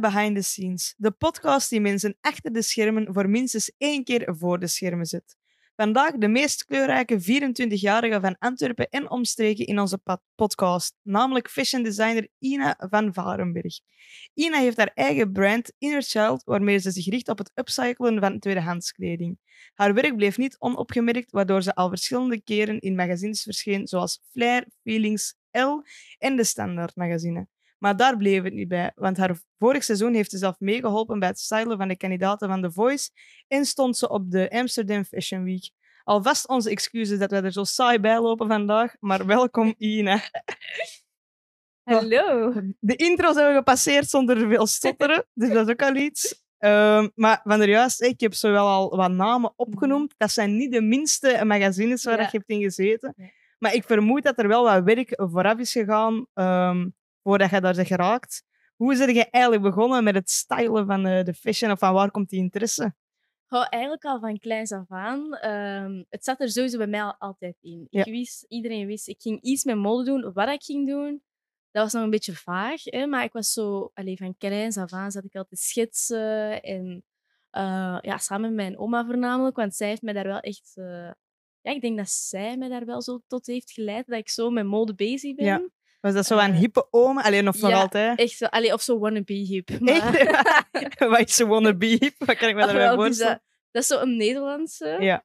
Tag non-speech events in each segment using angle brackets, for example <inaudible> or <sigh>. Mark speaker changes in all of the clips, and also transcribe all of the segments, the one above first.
Speaker 1: Behind the Scenes, de podcast die mensen achter de schermen voor minstens één keer voor de schermen zet. Vandaag de meest kleurrijke 24-jarige van Antwerpen en omstreken in onze podcast, namelijk fashion designer Ina van Varenberg. Ina heeft haar eigen brand Inner Child, waarmee ze zich richt op het upcyclen van tweedehands kleding. Haar werk bleef niet onopgemerkt, waardoor ze al verschillende keren in magazines verscheen, zoals Flair, Feelings, L en de Standaard magazine. Maar daar bleef het niet bij, want haar vorig seizoen heeft ze zelf meegeholpen bij het stylen van de kandidaten van The Voice en stond ze op de Amsterdam Fashion Week. Alvast onze excuses dat wij er zo saai bij lopen vandaag, maar welkom <laughs> Ina.
Speaker 2: Hallo.
Speaker 1: De intro zijn we gepasseerd zonder veel stotteren, dus dat is ook al iets. Um, maar van der juist, ik heb zo wel al wat namen opgenoemd. Dat zijn niet de minste magazines waar
Speaker 2: Ja.
Speaker 1: je hebt in gezeten.
Speaker 2: Nee.
Speaker 1: Maar ik vermoed dat er wel wat werk vooraf is gegaan um, voordat je daar bent geraakt. Hoe is er je eigenlijk begonnen met het stylen van eh, de fashion? Of van waar komt die interesse?
Speaker 2: Goh, eigenlijk al van kleins af aan. Ehm, het zat er sowieso bij mij al altijd in.
Speaker 1: Ja.
Speaker 2: Ik wist, iedereen wist, ik ging iets met mode doen. Wat ik ging doen, dat was nog een beetje vaag. Hè? Maar ik was zo, allee, van kleins af aan zat ik altijd te schetsen. En eh, ja, samen met mijn oma voornamelijk, want zij heeft mij daar wel echt... eh, ja, ik denk dat zij mij daar wel zo tot heeft geleid dat ik zo met mode bezig ben.
Speaker 1: Ja. Was dat zo een hippe oma? Alleen of nog
Speaker 2: ja,
Speaker 1: altijd?
Speaker 2: Echt zo, allee, of zo wannabe hip. Maar,
Speaker 1: Echt? <laughs> Wat is ze wannabe hip? Wat kan ik me daarbij
Speaker 2: dus
Speaker 1: voorstellen?
Speaker 2: dat, dat is zo een Nederlandse.
Speaker 1: Ja.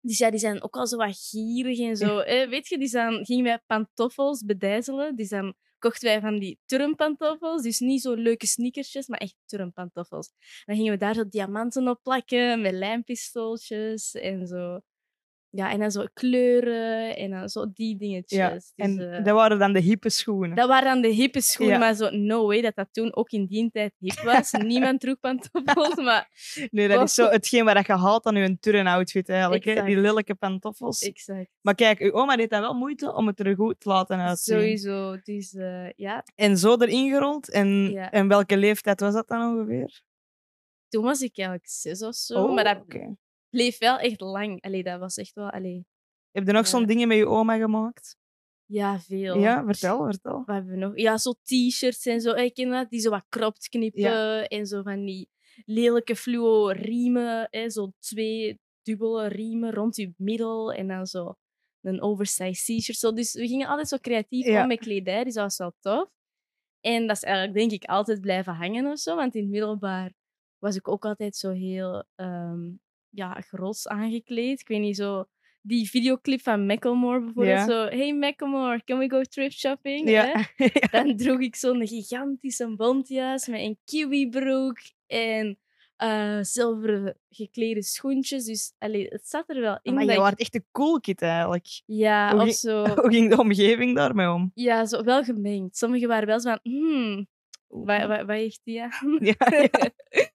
Speaker 2: Dus ja, die zijn ook al zo wat gierig en zo. Eh, weet je, die zijn, gingen wij pantoffels bedijzelen. Die zijn, kochten wij van die turmpantoffels. Dus niet zo leuke sneakersjes, maar echt turmpantoffels. Dan gingen we daar zo diamanten op plakken met lijmpistooltjes en zo. Ja, en dan zo kleuren en dan zo die dingetjes.
Speaker 1: Ja,
Speaker 2: Dus,
Speaker 1: En
Speaker 2: eh,
Speaker 1: dat waren dan de hippe schoenen.
Speaker 2: dat waren dan de hippe schoenen,
Speaker 1: Ja.
Speaker 2: maar zo no way dat dat toen ook in die tijd hip was. <laughs> Niemand droeg pantoffels, maar
Speaker 1: Nee, dat is zo hetgeen wat je haalt aan je turn-outfit eigenlijk. Hè? Die lelijke pantoffels.
Speaker 2: exact.
Speaker 1: Maar kijk, uw oma deed dat wel moeite om het er goed te laten uitzien.
Speaker 2: Sowieso. Dus eh, ja,
Speaker 1: En zo erin gerold. En,
Speaker 2: Ja.
Speaker 1: en welke leeftijd was dat dan ongeveer?
Speaker 2: toen was ik eigenlijk zes of zo.
Speaker 1: Oh,
Speaker 2: maar dat. Bleef wel echt lang. Allee, dat was echt wel... Allee,
Speaker 1: Heb je nog
Speaker 2: Ja.
Speaker 1: zo'n dingen met je oma gemaakt?
Speaker 2: ja, veel.
Speaker 1: Ja, vertel, vertel.
Speaker 2: Wat hebben we nog? Ja, zo t-shirts en zo. Ik ken dat. Die zo wat cropped knippen. En zo van die lelijke fluo riemen. Hè, zo twee dubbele riemen rond je middel. En dan zo een oversized t-shirt. Zo. Dus we gingen altijd zo creatief
Speaker 1: Ja.
Speaker 2: om met kledij. Dus dat was wel tof. En dat is eigenlijk, denk ik, altijd blijven hangen of zo. Want in het middelbaar was ik ook altijd zo heel ehm ja, gros aangekleed. Ik weet niet, zo... Die videoclip van Macklemore bijvoorbeeld. Zo, hey Macklemore, can we go thrift shopping?
Speaker 1: Ja.
Speaker 2: Hè? <laughs> Dan droeg ik zo'n gigantische bontjas met een kiwibroek en eh, zilveren geklede schoentjes. Dus allee, het zat er wel in.
Speaker 1: maar je was echt een cool kid eigenlijk.
Speaker 2: Ja,
Speaker 1: Hoe
Speaker 2: of
Speaker 1: ging-
Speaker 2: zo. <laughs>
Speaker 1: Hoe ging de omgeving daarmee om?
Speaker 2: Ja, zo, wel gemengd. Sommigen waren wel zo van, hmm, wat, wat, wat heeft die aan?
Speaker 1: Ja, ja. <laughs>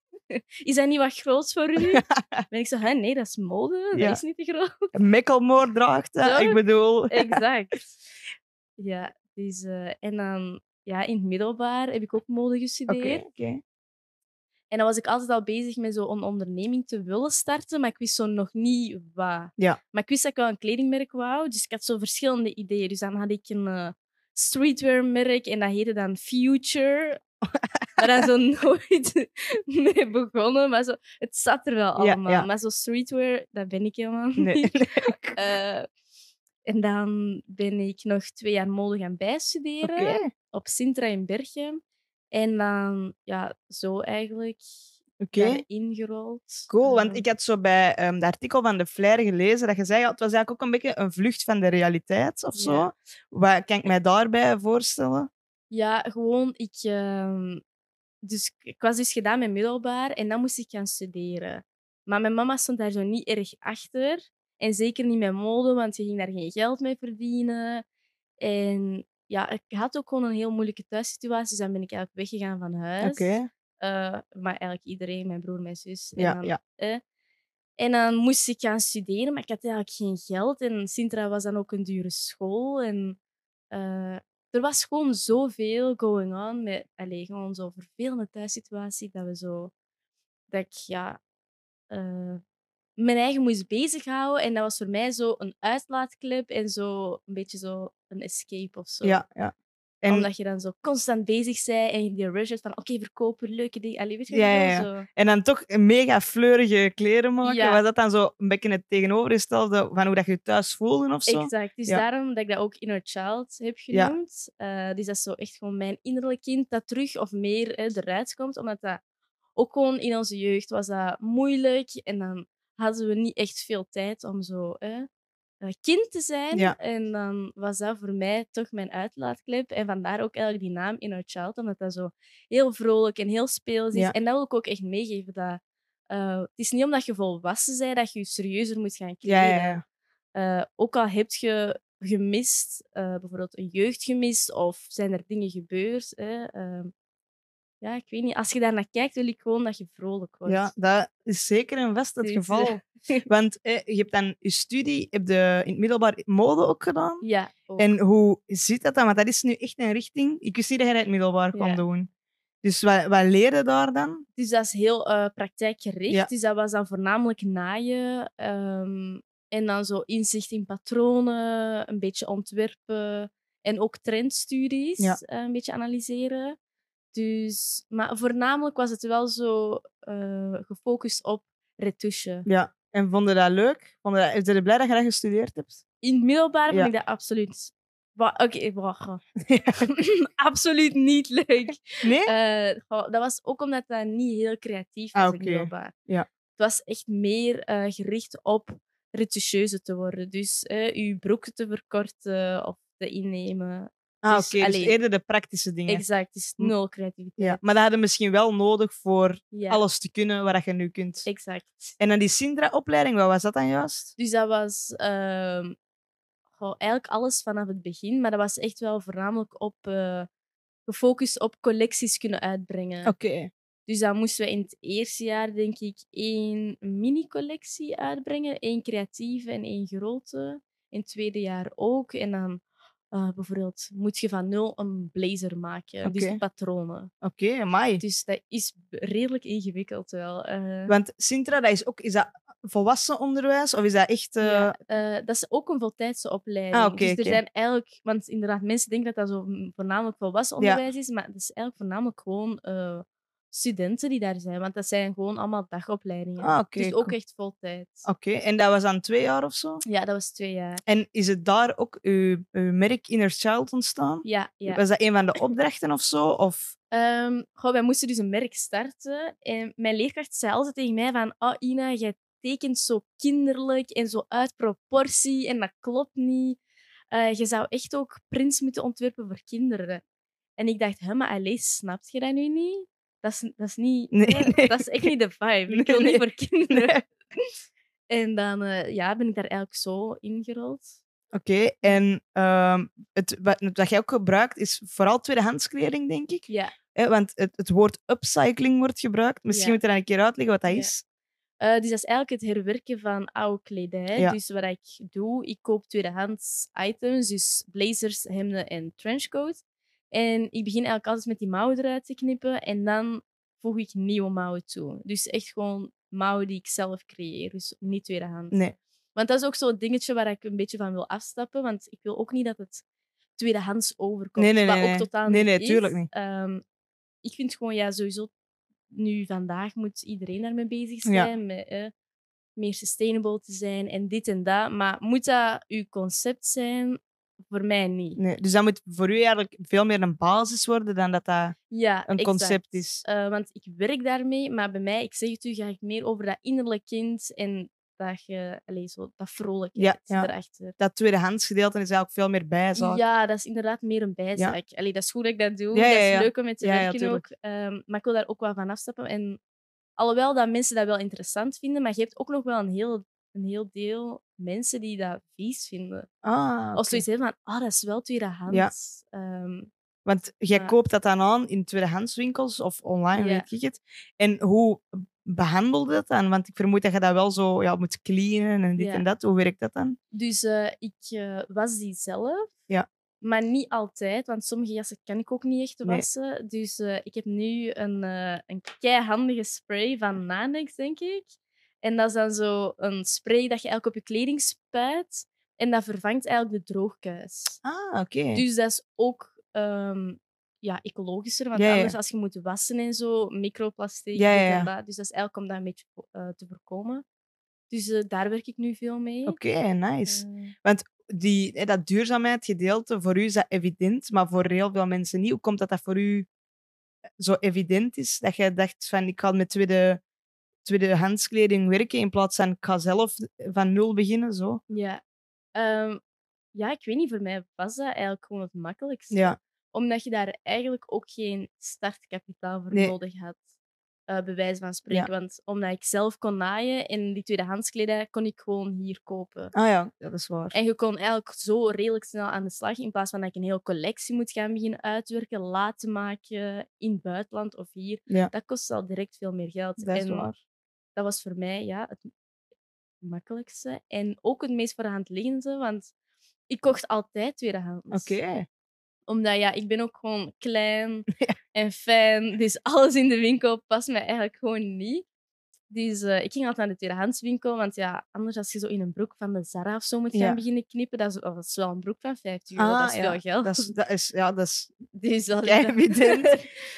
Speaker 2: Is dat niet wat groot voor u? <laughs> Ben ik zo, hè, nee, dat is mode,
Speaker 1: Ja.
Speaker 2: dat is niet te groot.
Speaker 1: Macklemore draagt dat, ik bedoel.
Speaker 2: Exact. <laughs> Ja, dus, eh, en dan ja, in het middelbaar heb ik ook mode
Speaker 1: Oké,
Speaker 2: gestudeerd.
Speaker 1: oké.
Speaker 2: En dan was ik altijd al bezig met zo'n onderneming te willen starten, maar ik wist zo nog niet wat.
Speaker 1: Ja.
Speaker 2: Maar ik wist dat ik wel een kledingmerk wou, dus ik had zo verschillende ideeën. Dus dan had ik een eh, streetwear-merk en dat heette dan Future. Maar dan zo nooit <laughs> mee begonnen, maar zo, het zat er wel allemaal.
Speaker 1: ja.
Speaker 2: Maar zo streetwear, dat ben ik helemaal
Speaker 1: Nee.
Speaker 2: niet. Eh, en dan ben ik nog twee jaar mode gaan bijstuderen
Speaker 1: Oké,
Speaker 2: op Sintra in Bergen. En dan, ja, zo eigenlijk
Speaker 1: oké.
Speaker 2: ja, ingerold.
Speaker 1: Cool, want ik had zo bij ehm het artikel van de Flair gelezen dat je zei, het was eigenlijk ook een beetje een vlucht van de realiteit of zo.
Speaker 2: Ja.
Speaker 1: Wat kan ik mij daarbij voorstellen?
Speaker 2: Ja, gewoon, ik... ehm, dus ik was dus gedaan met middelbaar en dan moest ik gaan studeren. Maar mijn mama stond daar zo niet erg achter. En zeker niet met mode, want je ging daar geen geld mee verdienen. En ja, ik had ook gewoon een heel moeilijke thuissituatie. Dus dan ben ik eigenlijk weggegaan van huis.
Speaker 1: Oké.
Speaker 2: Eh, maar eigenlijk iedereen, mijn broer, mijn zus. En
Speaker 1: Ja,
Speaker 2: dan,
Speaker 1: ja.
Speaker 2: eh, en dan moest ik gaan studeren, maar ik had eigenlijk geen geld. En Sintra was dan ook een dure school. En eh, er was gewoon zoveel going on. Met, allee, gewoon zo'n vervelende thuissituatie, dat we zo... Dat ik, ja... eh, mijn eigen moest bezighouden. En dat was voor mij zo een uitlaatklep en zo een beetje zo een escape of zo.
Speaker 1: Ja, ja. En,
Speaker 2: Omdat je dan zo constant bezig bent en je die rush hebt van oké, verkopen, leuke dingen. Allee, weet je
Speaker 1: Ja, ja.
Speaker 2: Zo.
Speaker 1: en dan toch een mega fleurige kleren maken.
Speaker 2: Ja.
Speaker 1: Was dat dan zo een beetje het tegenovergestelde van hoe dat je je thuis voelde of zo?
Speaker 2: Exact. Dus
Speaker 1: Ja.
Speaker 2: daarom dat ik dat ook Inner Child heb genoemd. Eh, dus dat is zo echt gewoon mijn innerlijk kind dat terug of meer hè, eruit komt. Omdat dat ook gewoon in onze jeugd was dat moeilijk. En dan hadden we niet echt veel tijd om zo hè, kind te zijn.
Speaker 1: Ja.
Speaker 2: En dan was dat voor mij toch mijn uitlaatklep. En vandaar ook eigenlijk die naam Inner Child. Omdat dat zo heel vrolijk en heel speels is.
Speaker 1: Ja.
Speaker 2: En dat wil ik ook echt meegeven. Dat, eh, het is niet omdat je volwassen bent dat je je serieuzer moet gaan kleden.
Speaker 1: Ja.
Speaker 2: Eh, ook al heb je gemist, eh, bijvoorbeeld een jeugd gemist, of zijn er dingen gebeurd. Hè, ehm, ja, ik weet niet. Als je daar naar kijkt, wil ik gewoon dat je vrolijk wordt.
Speaker 1: Ja, dat is zeker en vast het geval. <laughs> Want eh, je hebt dan je studie heb je in het middelbaar mode ook gedaan.
Speaker 2: Ja, ook.
Speaker 1: En hoe zit dat dan? Want dat is nu echt een richting. Ik wist niet dat in het middelbaar kwam
Speaker 2: Ja.
Speaker 1: doen. Dus wat, wat leer je daar dan?
Speaker 2: Dus dat is heel eh, praktijkgericht.
Speaker 1: Ja.
Speaker 2: Dus dat was dan voornamelijk naaien. ehm, en dan zo inzicht in patronen, een beetje ontwerpen. En ook trendstudies
Speaker 1: Ja.
Speaker 2: eh, een beetje analyseren. Dus, maar voornamelijk was het wel zo eh, gefocust op retouche.
Speaker 1: Ja. En vond je dat leuk? Vond je dat, ben je blij dat je dat gestudeerd hebt?
Speaker 2: In het middelbaar
Speaker 1: Ja.
Speaker 2: vond ik dat absoluut... Oké, wacht. <laughs> <laughs> absoluut niet leuk.
Speaker 1: Nee?
Speaker 2: Eh, dat was ook omdat dat niet heel creatief was
Speaker 1: Ah,
Speaker 2: in het middelbaar.
Speaker 1: Ja.
Speaker 2: Het was echt meer eh, gericht op retoucheuse te worden. Dus je broeken te verkorten of te innemen.
Speaker 1: Ah,
Speaker 2: dus,
Speaker 1: oké. Dus eerder de praktische dingen.
Speaker 2: Exact, is
Speaker 1: Hm.
Speaker 2: nul creativiteit.
Speaker 1: Ja. Maar dat hadden misschien wel nodig voor
Speaker 2: Ja,
Speaker 1: alles te kunnen wat je nu kunt.
Speaker 2: exact.
Speaker 1: En dan die Sintra-opleiding, wat was dat dan juist?
Speaker 2: Dus dat was ehm, goh, eigenlijk alles vanaf het begin. Maar dat was echt wel voornamelijk op... eh, gefocust op collecties kunnen uitbrengen.
Speaker 1: Oké.
Speaker 2: Dus dan moesten we in het eerste jaar, denk ik, één mini-collectie uitbrengen. één creatieve en één grote. In het tweede jaar ook. En dan eh, bijvoorbeeld moet je van nul een blazer maken. Dus patronen.
Speaker 1: Oké, amai.
Speaker 2: Dus dat is redelijk ingewikkeld wel. eh.
Speaker 1: Want Sintra, dat is ook... Is dat volwassen onderwijs? Of is dat echt...
Speaker 2: Ja, eh, dat is ook een voltijdse opleiding.
Speaker 1: Ah,
Speaker 2: dus er zijn eigenlijk, want inderdaad, mensen denken dat dat zo mm, voornamelijk volwassen
Speaker 1: Ja.
Speaker 2: onderwijs is, maar dat is eigenlijk voornamelijk gewoon studenten die daar zijn, want dat zijn gewoon allemaal dagopleidingen.
Speaker 1: Ah,
Speaker 2: dus ook
Speaker 1: cool.
Speaker 2: echt voltijd.
Speaker 1: Oké, en dat was dan twee jaar of zo?
Speaker 2: Ja, dat was twee jaar.
Speaker 1: En is het daar ook uw, uw merk Inner Child ontstaan?
Speaker 2: Ja, ja.
Speaker 1: Was dat een van de opdrachten of zo? Of...
Speaker 2: Ehm, goh, wij moesten dus een merk starten. En mijn leerkracht zei altijd tegen mij van... Oh, Ina, jij tekent zo kinderlijk en zo uit proportie. En dat klopt niet. Eh, je zou echt ook prints moeten ontwerpen voor kinderen. En ik dacht, hè, maar Alice, snap je dat nu niet? Dat is, dat is niet...
Speaker 1: Nee.
Speaker 2: Dat is echt niet de vibe. Ik wil niet voor kinderen. <laughs> En dan eh, ja, ben ik daar eigenlijk zo ingerold.
Speaker 1: Oké, en ehm, het, wat, wat jij ook gebruikt is vooral tweedehands kleding, denk ik.
Speaker 2: Ja.
Speaker 1: Want het, het woord upcycling wordt gebruikt. Misschien
Speaker 2: Ja.
Speaker 1: moet je dan een keer uitleggen wat dat
Speaker 2: Ja.
Speaker 1: is.
Speaker 2: Eh, dus dat is eigenlijk het herwerken van oude kledij.
Speaker 1: Ja.
Speaker 2: Dus wat ik doe, ik koop tweedehands items, dus blazers, hemden en trenchcoats. En ik begin eigenlijk altijd met die mouwen eruit te knippen en dan voeg ik nieuwe mouwen toe. Dus echt gewoon mouwen die ik zelf creëer, dus niet tweedehands.
Speaker 1: Nee.
Speaker 2: Want dat is ook zo'n dingetje waar ik een beetje van wil afstappen, want ik wil ook niet dat het tweedehands overkomt.
Speaker 1: Nee, nee,
Speaker 2: wat ook totaal
Speaker 1: Nee,
Speaker 2: niet
Speaker 1: nee,
Speaker 2: is.
Speaker 1: tuurlijk niet.
Speaker 2: Ehm, ik vind gewoon, ja, sowieso, nu vandaag moet iedereen daarmee bezig
Speaker 1: Ja.
Speaker 2: zijn, met eh, meer sustainable te zijn en dit en dat. Maar moet dat uw concept zijn? Voor mij niet.
Speaker 1: nee. Dus dat moet voor u eigenlijk veel meer een basis worden dan dat dat
Speaker 2: Ja,
Speaker 1: een
Speaker 2: exact.
Speaker 1: concept is.
Speaker 2: Eh, want ik werk daarmee, maar bij mij, ik zeg het u, ga ik meer over dat innerlijk kind en dat, je, allez, zo, dat vrolijkheid
Speaker 1: Ja, ja.
Speaker 2: erachter.
Speaker 1: Dat tweedehands gedeelte is eigenlijk veel meer bijzaak.
Speaker 2: Ja, dat is inderdaad meer een bijzaak. Allee, dat is goed dat ik dat doe.
Speaker 1: Ja, ja,
Speaker 2: Dat is
Speaker 1: ja.
Speaker 2: leuk om mee te
Speaker 1: Ja, ja,
Speaker 2: werken ook. Ehm, maar ik wil daar ook wel van afstappen. En alhoewel dat mensen dat wel interessant vinden, maar je hebt ook nog wel een heel, een heel deel mensen die dat vies vinden.
Speaker 1: Ah,
Speaker 2: Of
Speaker 1: oké.
Speaker 2: zoiets van, ah, dat is wel tweedehands. Ehm,
Speaker 1: Want jij
Speaker 2: Ja.
Speaker 1: koopt dat dan aan in tweedehandswinkels of online,
Speaker 2: Ja.
Speaker 1: weet ik het. En hoe behandelde dat dan? Want ik vermoed dat je dat wel zo ja, moet cleanen en dit
Speaker 2: Ja.
Speaker 1: en dat. Hoe werkt dat dan?
Speaker 2: dus eh, ik eh, was die zelf.
Speaker 1: Ja.
Speaker 2: Maar niet altijd, want sommige jassen kan ik ook niet echt
Speaker 1: Nee.
Speaker 2: wassen. Dus eh, ik heb nu een, eh een keihandige spray van Nanex, denk ik. En dat is dan zo een spray dat je eigenlijk op je kleding spuit. En dat vervangt eigenlijk de droogkuis.
Speaker 1: Ah, oké.
Speaker 2: Dus dat is ook ehm, ja, ecologischer. Want
Speaker 1: Ja, ja, ja.
Speaker 2: anders als je moet wassen en zo, microplastic,
Speaker 1: Ja, ja,
Speaker 2: en dat. Dus dat is eigenlijk om dat een beetje eh, te voorkomen. Dus eh, daar werk ik nu veel mee.
Speaker 1: Oké, nice.
Speaker 2: Eh,
Speaker 1: Die, hè, dat duurzaamheidsgedeelte, voor u is dat evident, maar voor heel veel mensen niet. Hoe komt dat dat voor u zo evident is? Dat je dacht van, ik ga met tweede, tweedehandskleding werken in plaats van, ik ga zelf van nul beginnen, zo.
Speaker 2: ja. Ehm, ja, ik weet niet, voor mij was dat eigenlijk gewoon het makkelijkste.
Speaker 1: Ja,
Speaker 2: Omdat je daar eigenlijk ook geen startkapitaal voor
Speaker 1: Nee.
Speaker 2: nodig had. eh bij wijze van spreken. Want omdat ik zelf kon naaien en die tweedehands kledij kon ik gewoon hier kopen.
Speaker 1: ah ja, dat is waar.
Speaker 2: En je kon eigenlijk zo redelijk snel aan de slag, in plaats van dat ik een hele collectie moet gaan beginnen uitwerken, laten maken in het buitenland of hier.
Speaker 1: Ja.
Speaker 2: Dat kost al direct veel meer geld.
Speaker 1: Dat is waar.
Speaker 2: Dat was voor mij ja, het makkelijkste en ook het meest voor de hand liggende, want ik kocht altijd tweedehands.
Speaker 1: Oké.
Speaker 2: Omdat ja, ik ben ook gewoon klein <laughs>
Speaker 1: Ja.
Speaker 2: en fijn, dus alles in de winkel past mij eigenlijk gewoon niet. Dus ik ging altijd naar de tweedehandswinkel, want ja, anders als je zo in een broek van de Zara of zo moet gaan
Speaker 1: Ja.
Speaker 2: beginnen knippen, dat is, oh, dat is wel een broek van 50 euro,
Speaker 1: Ah,
Speaker 2: dat is
Speaker 1: ja,
Speaker 2: veel geld.
Speaker 1: Dat is, dat is, ja, dat is <laughs> <laughs>
Speaker 2: Dus ik dan,
Speaker 1: evident.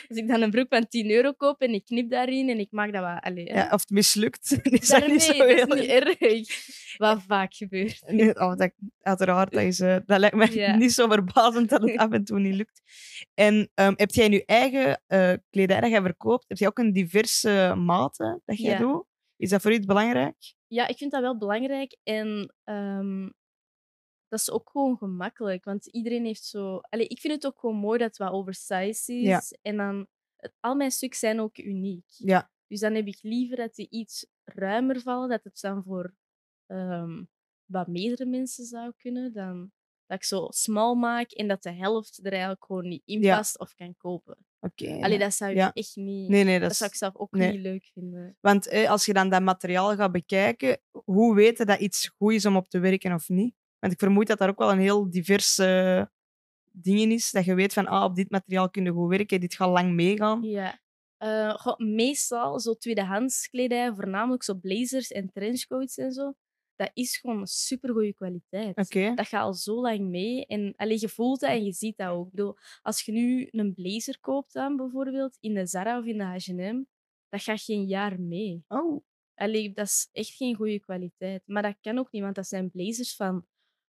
Speaker 2: als ik dan een broek van 10 euro koop en ik knip daarin en ik maak dat wat... Allee.
Speaker 1: Ja, of het mislukt, <laughs> is dat niet zo
Speaker 2: dat is
Speaker 1: heel...
Speaker 2: niet erg. Wat vaak gebeurt.
Speaker 1: Nee, Oh, dat, uiteraard, dat, is, eh, dat lijkt me <laughs> niet zo verbazend dat het <laughs> af en toe niet lukt. En ehm, heb jij nu eigen eh, kledij dat jij verkoopt? Heb jij ook een diverse maten dat jij doet? Is dat voor u iets belangrijk?
Speaker 2: Ja, ik vind dat wel belangrijk en ehm, dat is ook gewoon gemakkelijk, want iedereen heeft zo... Allee, ik vind het ook gewoon mooi dat het wat oversized is.
Speaker 1: Ja.
Speaker 2: En dan, al mijn stuks zijn ook uniek.
Speaker 1: Ja.
Speaker 2: Dus dan heb ik liever dat die iets ruimer vallen, dat het dan voor ehm, wat meerdere mensen zou kunnen, dan dat ik zo smal maak en dat de helft er eigenlijk gewoon niet in
Speaker 1: Ja.
Speaker 2: past of kan kopen.
Speaker 1: Oké.
Speaker 2: Allee, dat zou ik
Speaker 1: Ja.
Speaker 2: echt niet...
Speaker 1: Nee, nee,
Speaker 2: dat zou ik zelf ook
Speaker 1: nee.
Speaker 2: niet leuk vinden.
Speaker 1: Want eh, als je dan dat materiaal gaat bekijken, hoe weten dat iets goed is om op te werken of niet? Want ik vermoed dat daar ook wel een heel diverse dingen is. Dat je weet van, ah, op dit materiaal kun je goed werken, dit gaat lang meegaan.
Speaker 2: Ja. Eh, goh, meestal zo tweedehands kledij, voornamelijk zo blazers en trenchcoats en zo, dat is gewoon super goede kwaliteit. Dat gaat al zo lang mee. En allee, je voelt dat en je ziet dat ook. Ik bedoel, als je nu een blazer koopt dan bijvoorbeeld in de Zara of in de H&M, dat gaat geen jaar mee.
Speaker 1: Oh,
Speaker 2: Allee, dat is echt geen goede kwaliteit. Maar dat kan ook niet, want dat zijn blazers van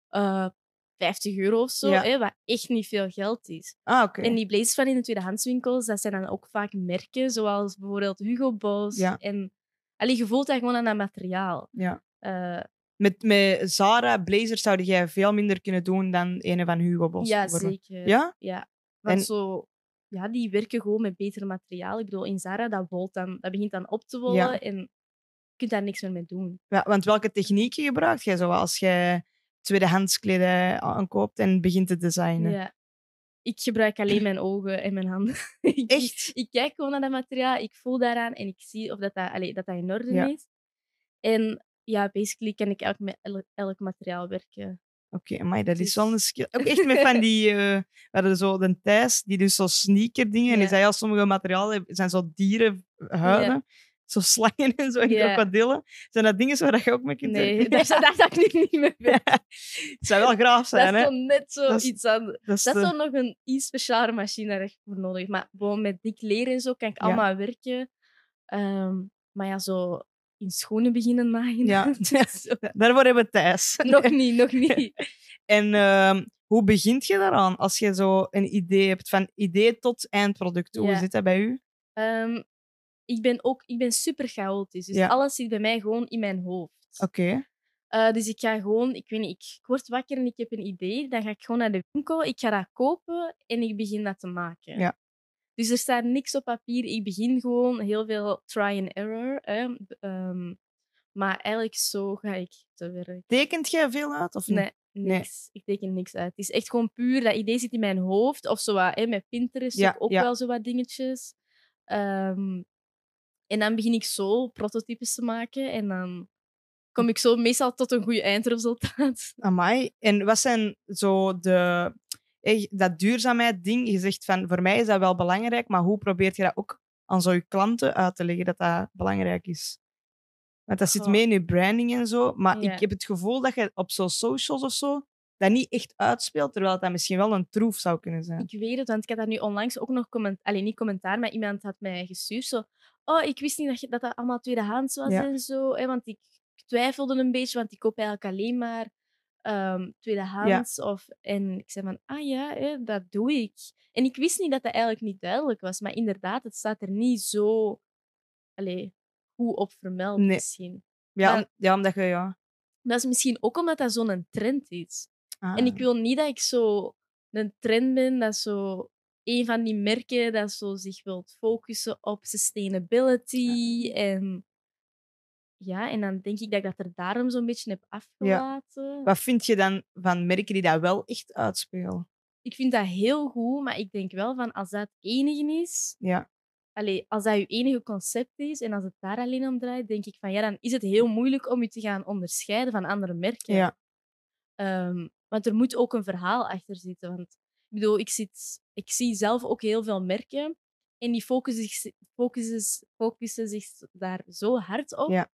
Speaker 2: eh 50 euro of zo,
Speaker 1: Ja.
Speaker 2: hè, wat echt niet veel geld is.
Speaker 1: ah, oké.
Speaker 2: En die blazers van in de tweedehandswinkels, dat zijn dan ook vaak merken, zoals bijvoorbeeld Hugo Boss.
Speaker 1: Ja.
Speaker 2: En allee, je voelt dat gewoon aan dat materiaal.
Speaker 1: Ja.
Speaker 2: Eh,
Speaker 1: Met, met Zara blazers zou jij veel minder kunnen doen dan een van Hugo Boss.
Speaker 2: ja, zeker.
Speaker 1: Ja?
Speaker 2: Ja. Want
Speaker 1: En-
Speaker 2: zo, ja, die werken gewoon met beter materiaal. Ik bedoel, in Zara, dat, wolt dan, dat begint dan op te wollen
Speaker 1: Ja.
Speaker 2: en je kunt daar niks meer mee doen.
Speaker 1: Ja, want welke technieken gebruikt jij zo als jij tweedehands kledij aankoopt en begint te designen?
Speaker 2: Ja. Ik gebruik alleen mijn ogen en mijn handen. <laughs> ik,
Speaker 1: Echt?
Speaker 2: Ik kijk gewoon naar dat materiaal, ik voel daaraan en ik zie of dat, dat, allee, dat, dat in orde
Speaker 1: Ja.
Speaker 2: is. En ja, basically kan ik elk, met elk, elk materiaal werken.
Speaker 1: Oké, maar dat is
Speaker 2: Dus-
Speaker 1: wel een skill. Ook echt met van <laughs> die... eh we hadden zo de Thijs, die dus zo sneaker dingen. En die
Speaker 2: Ja.
Speaker 1: zei, ja, sommige materialen zijn zo dierenhuiden. Zo slangen en zo, en
Speaker 2: Ja.
Speaker 1: krokodillen. Zijn dat dingen waar je ook mee kunt
Speaker 2: Nee,
Speaker 1: werken? <laughs>
Speaker 2: daar, daar zou ik nu niet mee <laughs> werken.
Speaker 1: Het zou wel graaf zijn,
Speaker 2: Dat is
Speaker 1: hè?
Speaker 2: net zo
Speaker 1: Dat is-
Speaker 2: iets aan.
Speaker 1: Dat is
Speaker 2: Dat is
Speaker 1: de-
Speaker 2: zo nog een iets specialere machine daar echt voor nodig. Maar gewoon met dik leren en zo kan ik
Speaker 1: Ja.
Speaker 2: allemaal werken. Ehm, maar ja, zo in schoenen beginnen naaien.
Speaker 1: Ja. <laughs>
Speaker 2: zo.
Speaker 1: Daarvoor hebben we Thijs.
Speaker 2: nog niet, nog niet. <laughs>
Speaker 1: En ehm, hoe begint je daaraan als je zo een idee hebt, van idee tot eindproduct? Hoe
Speaker 2: Ja.
Speaker 1: zit dat bij u?
Speaker 2: Ehm, ik ben ook ik ben super chaotisch. Dus
Speaker 1: Ja.
Speaker 2: alles zit bij mij gewoon in mijn hoofd.
Speaker 1: Oké.
Speaker 2: Eh, dus ik ga gewoon, ik weet niet, ik, ik word wakker en ik heb een idee. Dan ga ik gewoon naar de winkel, ik ga dat kopen en ik begin dat te maken.
Speaker 1: Ja.
Speaker 2: Dus er staat niks op papier. Ik begin gewoon heel veel try and error. Hè. Ehm, maar eigenlijk zo ga ik te werk.
Speaker 1: Tekent jij veel uit? Of niet?
Speaker 2: Nee, niks. Ik teken niks uit. Het is echt gewoon puur, dat idee zit in mijn hoofd. Of zo wat, hè, met Pinterest
Speaker 1: Ja,
Speaker 2: ook,
Speaker 1: ja.
Speaker 2: wel zo wat dingetjes. Ehm, en dan begin ik zo prototypes te maken. En dan kom ik zo meestal tot een goed eindresultaat.
Speaker 1: Amai. En wat zijn zo de... Dat duurzaamheid ding, je zegt van, voor mij is dat wel belangrijk, maar hoe probeert je dat ook aan zo je klanten uit te leggen dat dat belangrijk is? Want dat zit mee in je branding en zo, maar
Speaker 2: Ja.
Speaker 1: ik heb het gevoel dat je op zo socials of zo, dat niet echt uitspeelt, terwijl dat misschien wel een troef zou kunnen zijn.
Speaker 2: Ik weet het, want ik had daar nu onlangs ook nog commentaar... Alleen niet commentaar, maar iemand had mij gestuurd zo... Oh, ik wist niet dat je, dat, dat allemaal tweedehands was
Speaker 1: Ja.
Speaker 2: en zo. Hè, want ik twijfelde een beetje, want ik koop eigenlijk alleen maar ehm, tweedehands. Of, en ik zei van, ah ja, hè, dat doe ik. En ik wist niet dat dat eigenlijk niet duidelijk was. Maar inderdaad, het staat er niet zo allee, goed op vermeld
Speaker 1: Nee.
Speaker 2: misschien.
Speaker 1: Ja,
Speaker 2: Maar-
Speaker 1: om- ja omdat je... Ja.
Speaker 2: Dat is misschien ook omdat dat zo'n trend is.
Speaker 1: Ah.
Speaker 2: En ik wil niet dat ik zo een trend ben dat zo een van die merken dat zo zich wilt focussen op sustainability. En ja, en dan denk ik dat ik dat er daarom zo'n beetje heb afgelaten.
Speaker 1: Wat vind je dan van merken die dat wel echt uitspelen?
Speaker 2: Ik vind dat heel goed, maar ik denk wel van als dat het enige is,
Speaker 1: Ja.
Speaker 2: allee, als dat je enige concept is en als het daar alleen om draait, denk ik van ja, dan is het heel moeilijk om je te gaan onderscheiden van andere merken.
Speaker 1: Ja.
Speaker 2: Ehm, want er moet ook een verhaal achter zitten. Want ik bedoel, ik, zit, ik zie zelf ook heel veel merken en die focussen zich, focussen, focussen zich daar zo hard op
Speaker 1: Ja.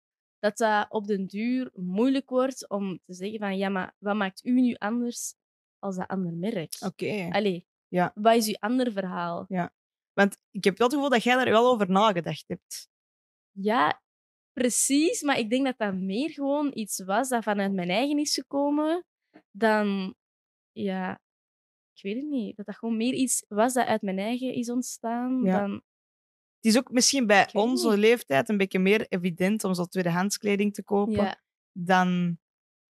Speaker 2: Dat dat op den duur moeilijk wordt om te zeggen van ja, maar wat maakt u nu anders als dat andere merk?
Speaker 1: Oké.
Speaker 2: Allee,
Speaker 1: Ja.
Speaker 2: wat is uw ander verhaal?
Speaker 1: Want ik heb wel het gevoel dat jij daar wel over nagedacht hebt.
Speaker 2: Ja, precies. Maar ik denk dat dat meer gewoon iets was dat vanuit mijn eigen is gekomen dan, ja, ik weet het niet. Dat dat gewoon meer iets was dat uit mijn eigen is ontstaan
Speaker 1: Ja.
Speaker 2: dan...
Speaker 1: Het is ook misschien bij onze
Speaker 2: niet.
Speaker 1: leeftijd een beetje meer evident om zo tweedehands kleding te kopen
Speaker 2: Ja,
Speaker 1: dan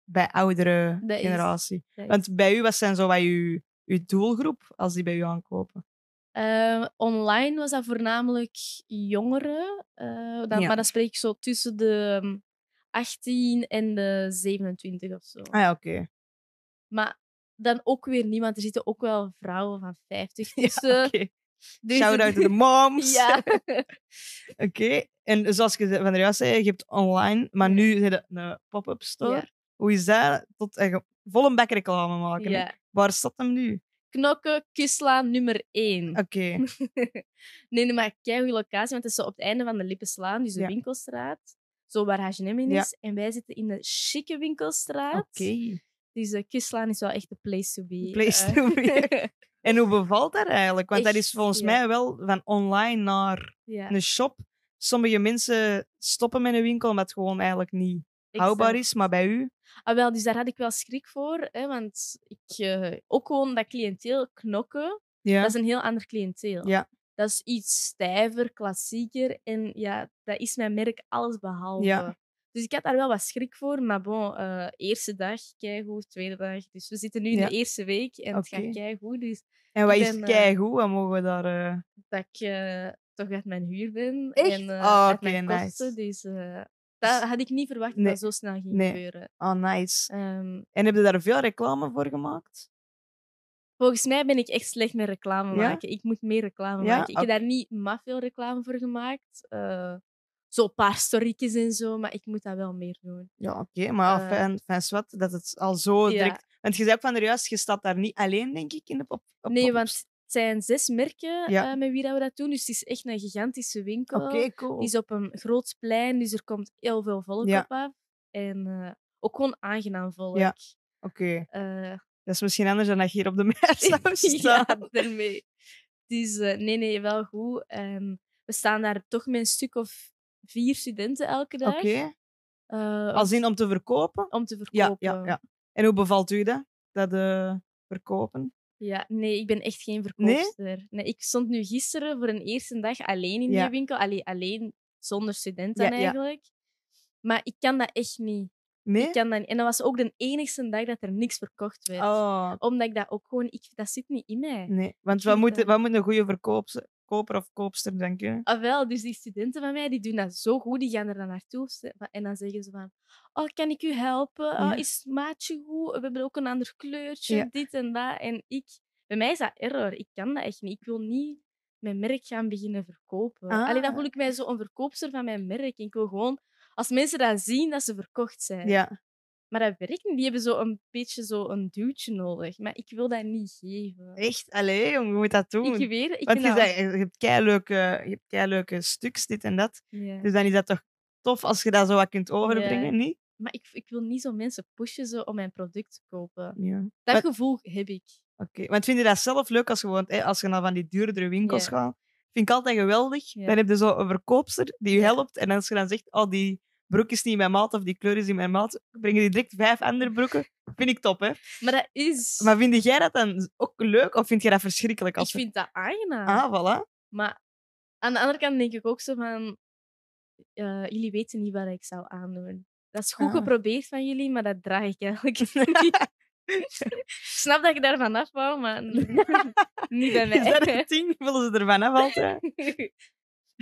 Speaker 1: bij oudere
Speaker 2: Dat
Speaker 1: generatie.
Speaker 2: is-
Speaker 1: Want bij u, wat zijn zo wat je, je doelgroep als die bij u aankopen?
Speaker 2: Eh, online was dat voornamelijk jongeren. eh, dan,
Speaker 1: Ja.
Speaker 2: Maar dan spreek ik zo tussen de ehm, 18 en de 27 of zo.
Speaker 1: Ah ja, oké.
Speaker 2: Maar dan ook weer niet, want er zitten ook wel vrouwen van 50 <laughs>
Speaker 1: Ja,
Speaker 2: tussen.
Speaker 1: Shout
Speaker 2: het-
Speaker 1: out to the <laughs> moms.
Speaker 2: Ja. <laughs>
Speaker 1: Oké. En zoals je van de juist zei, je hebt online, maar nu heb je een pop-up store.
Speaker 2: Ja.
Speaker 1: Hoe is dat? Tot echt volle bek reclame maken.
Speaker 2: ja.
Speaker 1: Waar staat hem nu?
Speaker 2: Knokken, Kuslaan nummer 1.
Speaker 1: Oké. <laughs>
Speaker 2: nee, nee, maar kijk goede locatie, want het is zo op het einde van de Lippenslaan, dus de
Speaker 1: Ja.
Speaker 2: winkelstraat. Zo waar H&M in is. En wij zitten in de chique winkelstraat.
Speaker 1: Oké.
Speaker 2: Dus uh, is wel echt de place to be.
Speaker 1: Place
Speaker 2: eh.
Speaker 1: to be. En hoe bevalt dat eigenlijk? Want dat is volgens
Speaker 2: ja.
Speaker 1: mij wel van online naar
Speaker 2: ja,
Speaker 1: een shop. Sommige mensen stoppen met een winkel omdat het gewoon eigenlijk niet houdbaar
Speaker 2: exact.
Speaker 1: is. Maar bij u?
Speaker 2: Ah, wel, dus daar had ik wel schrik voor. Hè, want ik, eh, ook gewoon dat cliënteel knokken,
Speaker 1: Ja.
Speaker 2: dat is een heel ander cliënteel.
Speaker 1: Ja.
Speaker 2: Dat is iets stijver, klassieker. En ja, dat is mijn merk alles behalve.
Speaker 1: Ja.
Speaker 2: Dus ik had daar wel wat schrik voor. Maar bon, eh, eerste dag, keigoed. Tweede dag. Dus we zitten nu in
Speaker 1: Ja.
Speaker 2: de eerste week en het gaat keigoed. Dus
Speaker 1: En wat
Speaker 2: ik
Speaker 1: is
Speaker 2: ben, eh,
Speaker 1: keigoed? Wat mogen we daar... eh,
Speaker 2: dat ik toch uit mijn huur ben.
Speaker 1: Echt?
Speaker 2: En uit mijn kosten.
Speaker 1: nice.
Speaker 2: Dus dat had ik niet verwacht dat
Speaker 1: Nee.
Speaker 2: dat zo snel ging
Speaker 1: Nee.
Speaker 2: gebeuren.
Speaker 1: Oh, nice.
Speaker 2: Ehm,
Speaker 1: En heb je daar veel reclame voor gemaakt?
Speaker 2: Volgens mij ben ik echt slecht met reclame
Speaker 1: Ja?
Speaker 2: maken. Ik moet meer reclame
Speaker 1: Ja?
Speaker 2: maken. Ik heb daar niet maar veel reclame voor gemaakt. Zo een paar storytjes en zo, maar ik moet dat wel meer doen.
Speaker 1: Ja, oké. maar
Speaker 2: Eh.
Speaker 1: fijn, fijn zwart dat het al zo
Speaker 2: Ja.
Speaker 1: direct... Want je zei ook van er juist, je staat daar niet alleen, denk ik, in de pop op
Speaker 2: Nee, want het zijn zes merken
Speaker 1: Ja.
Speaker 2: eh, met wie dat we dat doen. Dus het is echt een gigantische winkel.
Speaker 1: Oké, cool.
Speaker 2: Die is op een groot plein, dus er komt heel veel volk op af. En eh, ook gewoon aangenaam volk.
Speaker 1: Ja. Oké. Dat is misschien anders dan dat je hier op de mer <laughs> zou staan.
Speaker 2: ja, <laughs> daarmee. Dus nee, nee, wel goed. En we staan daar toch met een stuk of vier studenten elke dag.
Speaker 1: Oké.
Speaker 2: eh,
Speaker 1: Als in om te verkopen?
Speaker 2: om te verkopen.
Speaker 1: ja, ja. En hoe bevalt u dat? Dat eh, verkopen?
Speaker 2: Ja, nee, ik ben echt geen verkoopster. Nee? ik stond nu gisteren voor een eerste dag alleen in
Speaker 1: Ja.
Speaker 2: die winkel. Alleen, alleen zonder studenten
Speaker 1: Ja, ja.
Speaker 2: eigenlijk. Maar ik kan dat echt niet.
Speaker 1: Nee?
Speaker 2: Ik kan dat niet. En dat was ook de enigste dag dat er niks verkocht werd.
Speaker 1: Oh,
Speaker 2: Omdat ik dat ook gewoon... Ik, dat zit niet in mij.
Speaker 1: nee. Want wat moet, wat moet een goede verkoopster, koper of koopster denken?
Speaker 2: Ah, wel, dus die studenten van mij die doen dat zo goed, die gaan er dan naartoe en dan zeggen ze van, oh, kan ik u helpen? Oh, is het maatje goed? We hebben ook een ander kleurtje,
Speaker 1: Ja.
Speaker 2: dit en dat. En ik, bij mij is dat error. Ik kan dat echt niet. Ik wil niet mijn merk gaan beginnen verkopen. Alleen dan
Speaker 1: Ah.
Speaker 2: voel ik mij zo een verkoopster van mijn merk. Ik wil gewoon, als mensen dat zien, dat ze verkocht zijn.
Speaker 1: Ja.
Speaker 2: Maar dat werkt niet. Die hebben zo een beetje zo een duwtje nodig. Maar ik wil dat niet geven.
Speaker 1: Echt? Allee, jong, je moet dat doen.
Speaker 2: Ik weet. Ik
Speaker 1: Want je,
Speaker 2: dat-
Speaker 1: je hebt keileuke, keileuke stuks, dit en dat. Dus dan is dat toch tof als je dat zo wat kunt overbrengen, niet?
Speaker 2: Maar ik, ik wil niet zo mensen pushen zo om mijn product te kopen. Dat gevoel heb ik.
Speaker 1: Oké, want vind je dat zelf leuk als je, gewoon, hè, als je naar van die duurdere winkels gaat? Vind ik altijd geweldig. Dan heb je zo een verkoopster die je helpt. En als je dan zegt, oh, die broek is niet mijn maat of die kleur is niet mijn maat, brengen die direct vijf andere broeken. Vind ik top, hè?
Speaker 2: Maar dat is...
Speaker 1: Maar vind jij dat dan ook leuk of vind je dat verschrikkelijk?
Speaker 2: ik
Speaker 1: Als je-
Speaker 2: vind dat aangenaam.
Speaker 1: Ah, voilà.
Speaker 2: Maar aan de andere kant denk ik ook zo van... eh, jullie weten niet wat ik zou aandoen. Dat is goed
Speaker 1: Ah.
Speaker 2: geprobeerd van jullie, maar dat draag ik eigenlijk <laughs> niet. Ik snap dat ik daarvan afbouw, maar <laughs> niet bij
Speaker 1: Is dat
Speaker 2: mij.
Speaker 1: het ding? Willen ze ervan altijd? <laughs>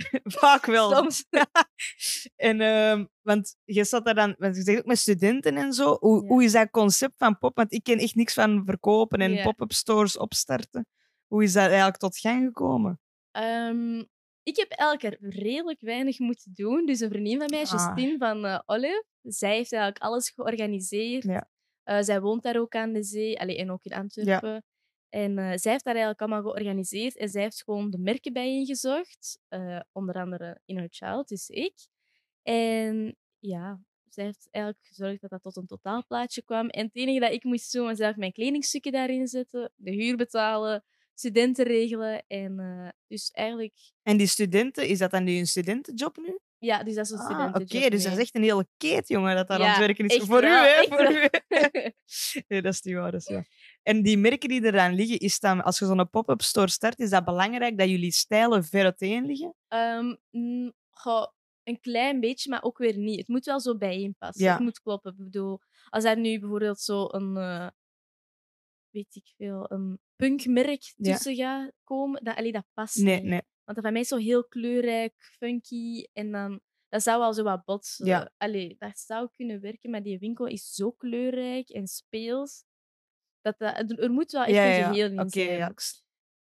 Speaker 1: <laughs> Vaak wel.
Speaker 2: Soms. <laughs>
Speaker 1: En, ehm, want je zat daar dan, want je zegt ook met studenten en zo. Hoe,
Speaker 2: Ja.
Speaker 1: hoe is dat concept van pop? Want ik ken echt niks van verkopen en
Speaker 2: Ja.
Speaker 1: pop-up stores opstarten. Hoe is dat eigenlijk tot gang gekomen?
Speaker 2: Ehm, ik heb eigenlijk er redelijk weinig moeten doen. Dus een vriendin van mij,
Speaker 1: Ah.
Speaker 2: Justine van Olive, zij heeft eigenlijk alles georganiseerd.
Speaker 1: Ja.
Speaker 2: Eh, zij woont daar ook aan de zee, allee, en ook in Antwerpen. En eh, zij heeft dat eigenlijk allemaal georganiseerd. En zij heeft gewoon de merken bijeengezocht. eh onder andere Inner Child, dus ik. En ja, zij heeft eigenlijk gezorgd dat dat tot een totaalplaatje kwam. En het enige dat ik moest doen, was eigenlijk mijn kledingstukken daarin zetten, de huur betalen, studenten regelen. En eh, dus eigenlijk,
Speaker 1: En die studenten, is dat dan nu een studentenjob nu?
Speaker 2: ja, dus dat is een
Speaker 1: Ah,
Speaker 2: studentenjob.
Speaker 1: Oké, dus dat is echt een hele keet, jongen, dat daar aan het werken is. Voor u, hè? Voor
Speaker 2: wel.
Speaker 1: u. <laughs> <laughs> nee, dat is niet waar. Dat is waar. En die merken die er dan liggen, is dan, als je zo'n pop-up store start, is dat belangrijk dat jullie stijlen ver uiteen liggen?
Speaker 2: Goh, een klein beetje, maar ook weer niet. Het moet wel zo bijeenpassen.
Speaker 1: Ja.
Speaker 2: Het moet kloppen. Ik bedoel, als er nu bijvoorbeeld zo een, eh, weet ik veel, een punkmerk
Speaker 1: Ja.
Speaker 2: tussen gaat komen, dat, allee, dat past
Speaker 1: Nee,
Speaker 2: niet.
Speaker 1: nee.
Speaker 2: Want dat van mij is zo heel kleurrijk, funky, en dan dat zou wel zo wat botsen.
Speaker 1: Ja.
Speaker 2: Allee, dat zou kunnen werken, maar die winkel is zo kleurrijk en speels. Dat dat, er- moet wel echt
Speaker 1: Ja,
Speaker 2: een geheel in zijn.
Speaker 1: ja,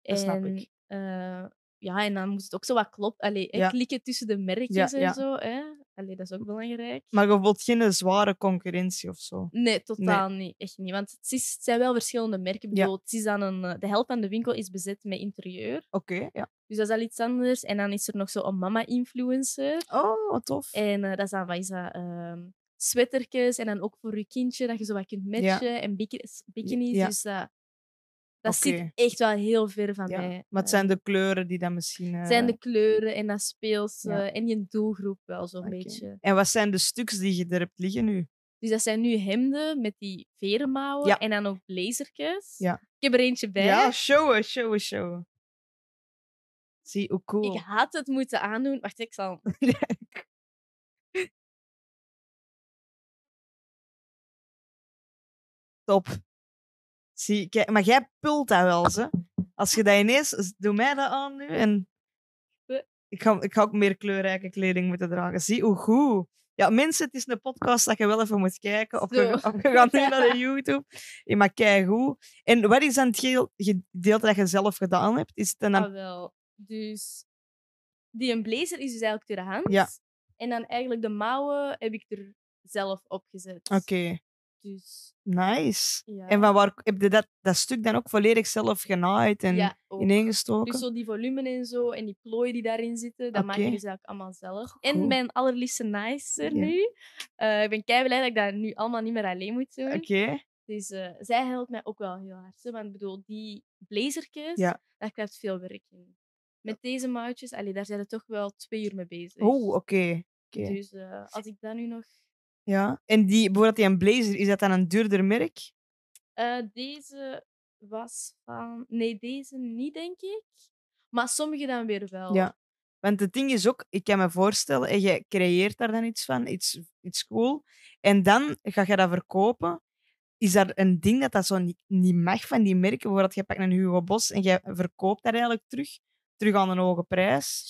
Speaker 1: dat snap
Speaker 2: En,
Speaker 1: ik.
Speaker 2: eh, ja, en dan moest het ook zo wat kloppen. Allee, hè,
Speaker 1: Ja.
Speaker 2: klikken tussen de merkjes en zo. Hè. Allee, dat is ook belangrijk.
Speaker 1: Maar je voelt geen zware concurrentie of zo.
Speaker 2: Nee, totaal niet. Echt niet. Want het, is, het zijn wel verschillende merken. Ik
Speaker 1: Ja.
Speaker 2: bedoel, het is dan een, eh, de helft van de winkel is bezet met interieur.
Speaker 1: Oké, ja.
Speaker 2: Dus dat is al iets anders. En dan is er nog zo een mama-influencer.
Speaker 1: Oh, wat tof.
Speaker 2: En eh, dat is dan, wat is dat? ehm sweatertjes. En dan ook voor je kindje, dat je zo wat kunt matchen. En biki- bikinis.
Speaker 1: Ja.
Speaker 2: Dus dat, zit echt wel heel ver van
Speaker 1: Ja,
Speaker 2: mij.
Speaker 1: Maar het
Speaker 2: Eh,
Speaker 1: zijn de kleuren die dan misschien... eh,
Speaker 2: zijn de kleuren en dat speels
Speaker 1: Ja.
Speaker 2: en je doelgroep wel zo'n
Speaker 1: oké.
Speaker 2: beetje.
Speaker 1: En wat zijn de stuks die je er hebt liggen nu?
Speaker 2: Dus dat zijn nu hemden met die verenmouwen en dan ook blazertjes. Ik heb er eentje bij.
Speaker 1: Ja, showen, showen, showen. Zie, hoe cool.
Speaker 2: Ik had het moeten aandoen. Wacht, ik zal. <laughs>
Speaker 1: Top. Zie, kijk, maar jij pult dat wel, ze. Als je dat ineens... Doe mij dat aan nu en... Ik ga, ik ga ook meer kleurrijke kleding moeten dragen. Zie, hoe goed. Ja, mensen, het is een podcast dat je wel even moet kijken. Of, je, of je gaat nu naar de YouTube. Maar kijk goed. En wat is dan het gedeelte dat je zelf gedaan hebt? Is het dan...
Speaker 2: Ah, wel. Dus die een blazer is dus eigenlijk tweedehands.
Speaker 1: Ja.
Speaker 2: En dan eigenlijk de mouwen heb ik er zelf opgezet.
Speaker 1: Oké,
Speaker 2: Dus
Speaker 1: nice.
Speaker 2: ja.
Speaker 1: En van waar heb je dat, dat stuk dan ook volledig zelf genaaid en
Speaker 2: ja, ook.
Speaker 1: ineengestoken?
Speaker 2: Dus zo die volumen en zo en die plooien die daarin zitten, dat maak ik
Speaker 1: Oké.
Speaker 2: dus eigenlijk allemaal zelf.
Speaker 1: Cool.
Speaker 2: En mijn allerliefste nicer nu. Eh, ik ben kei blij dat ik dat nu allemaal niet meer alleen moet doen.
Speaker 1: Oké.
Speaker 2: Dus eh, zij helpt mij ook wel heel hard. Hè? Want ik bedoel, die blazertjes,
Speaker 1: Ja.
Speaker 2: daar krijgt veel werk in. Met deze mouwtjes, allee, daar zijn er toch wel twee uur mee bezig.
Speaker 1: Oh, oké. oké.
Speaker 2: Dus eh, als ik dat nu nog...
Speaker 1: Ja. En die, bijvoorbeeld die een blazer, is dat dan een duurder merk?
Speaker 2: Eh, deze was van... Nee, deze niet, denk ik. Maar sommige dan weer wel.
Speaker 1: Ja. Want het ding is ook, ik kan me voorstellen, en jij creëert daar dan iets van, iets, iets cool. En dan ga je dat verkopen. Is er een ding dat dat zo niet, niet mag van die merken? Bijvoorbeeld, je pakt een Hugo Boss en jij verkoopt dat eigenlijk terug. Terug aan een hoge prijs.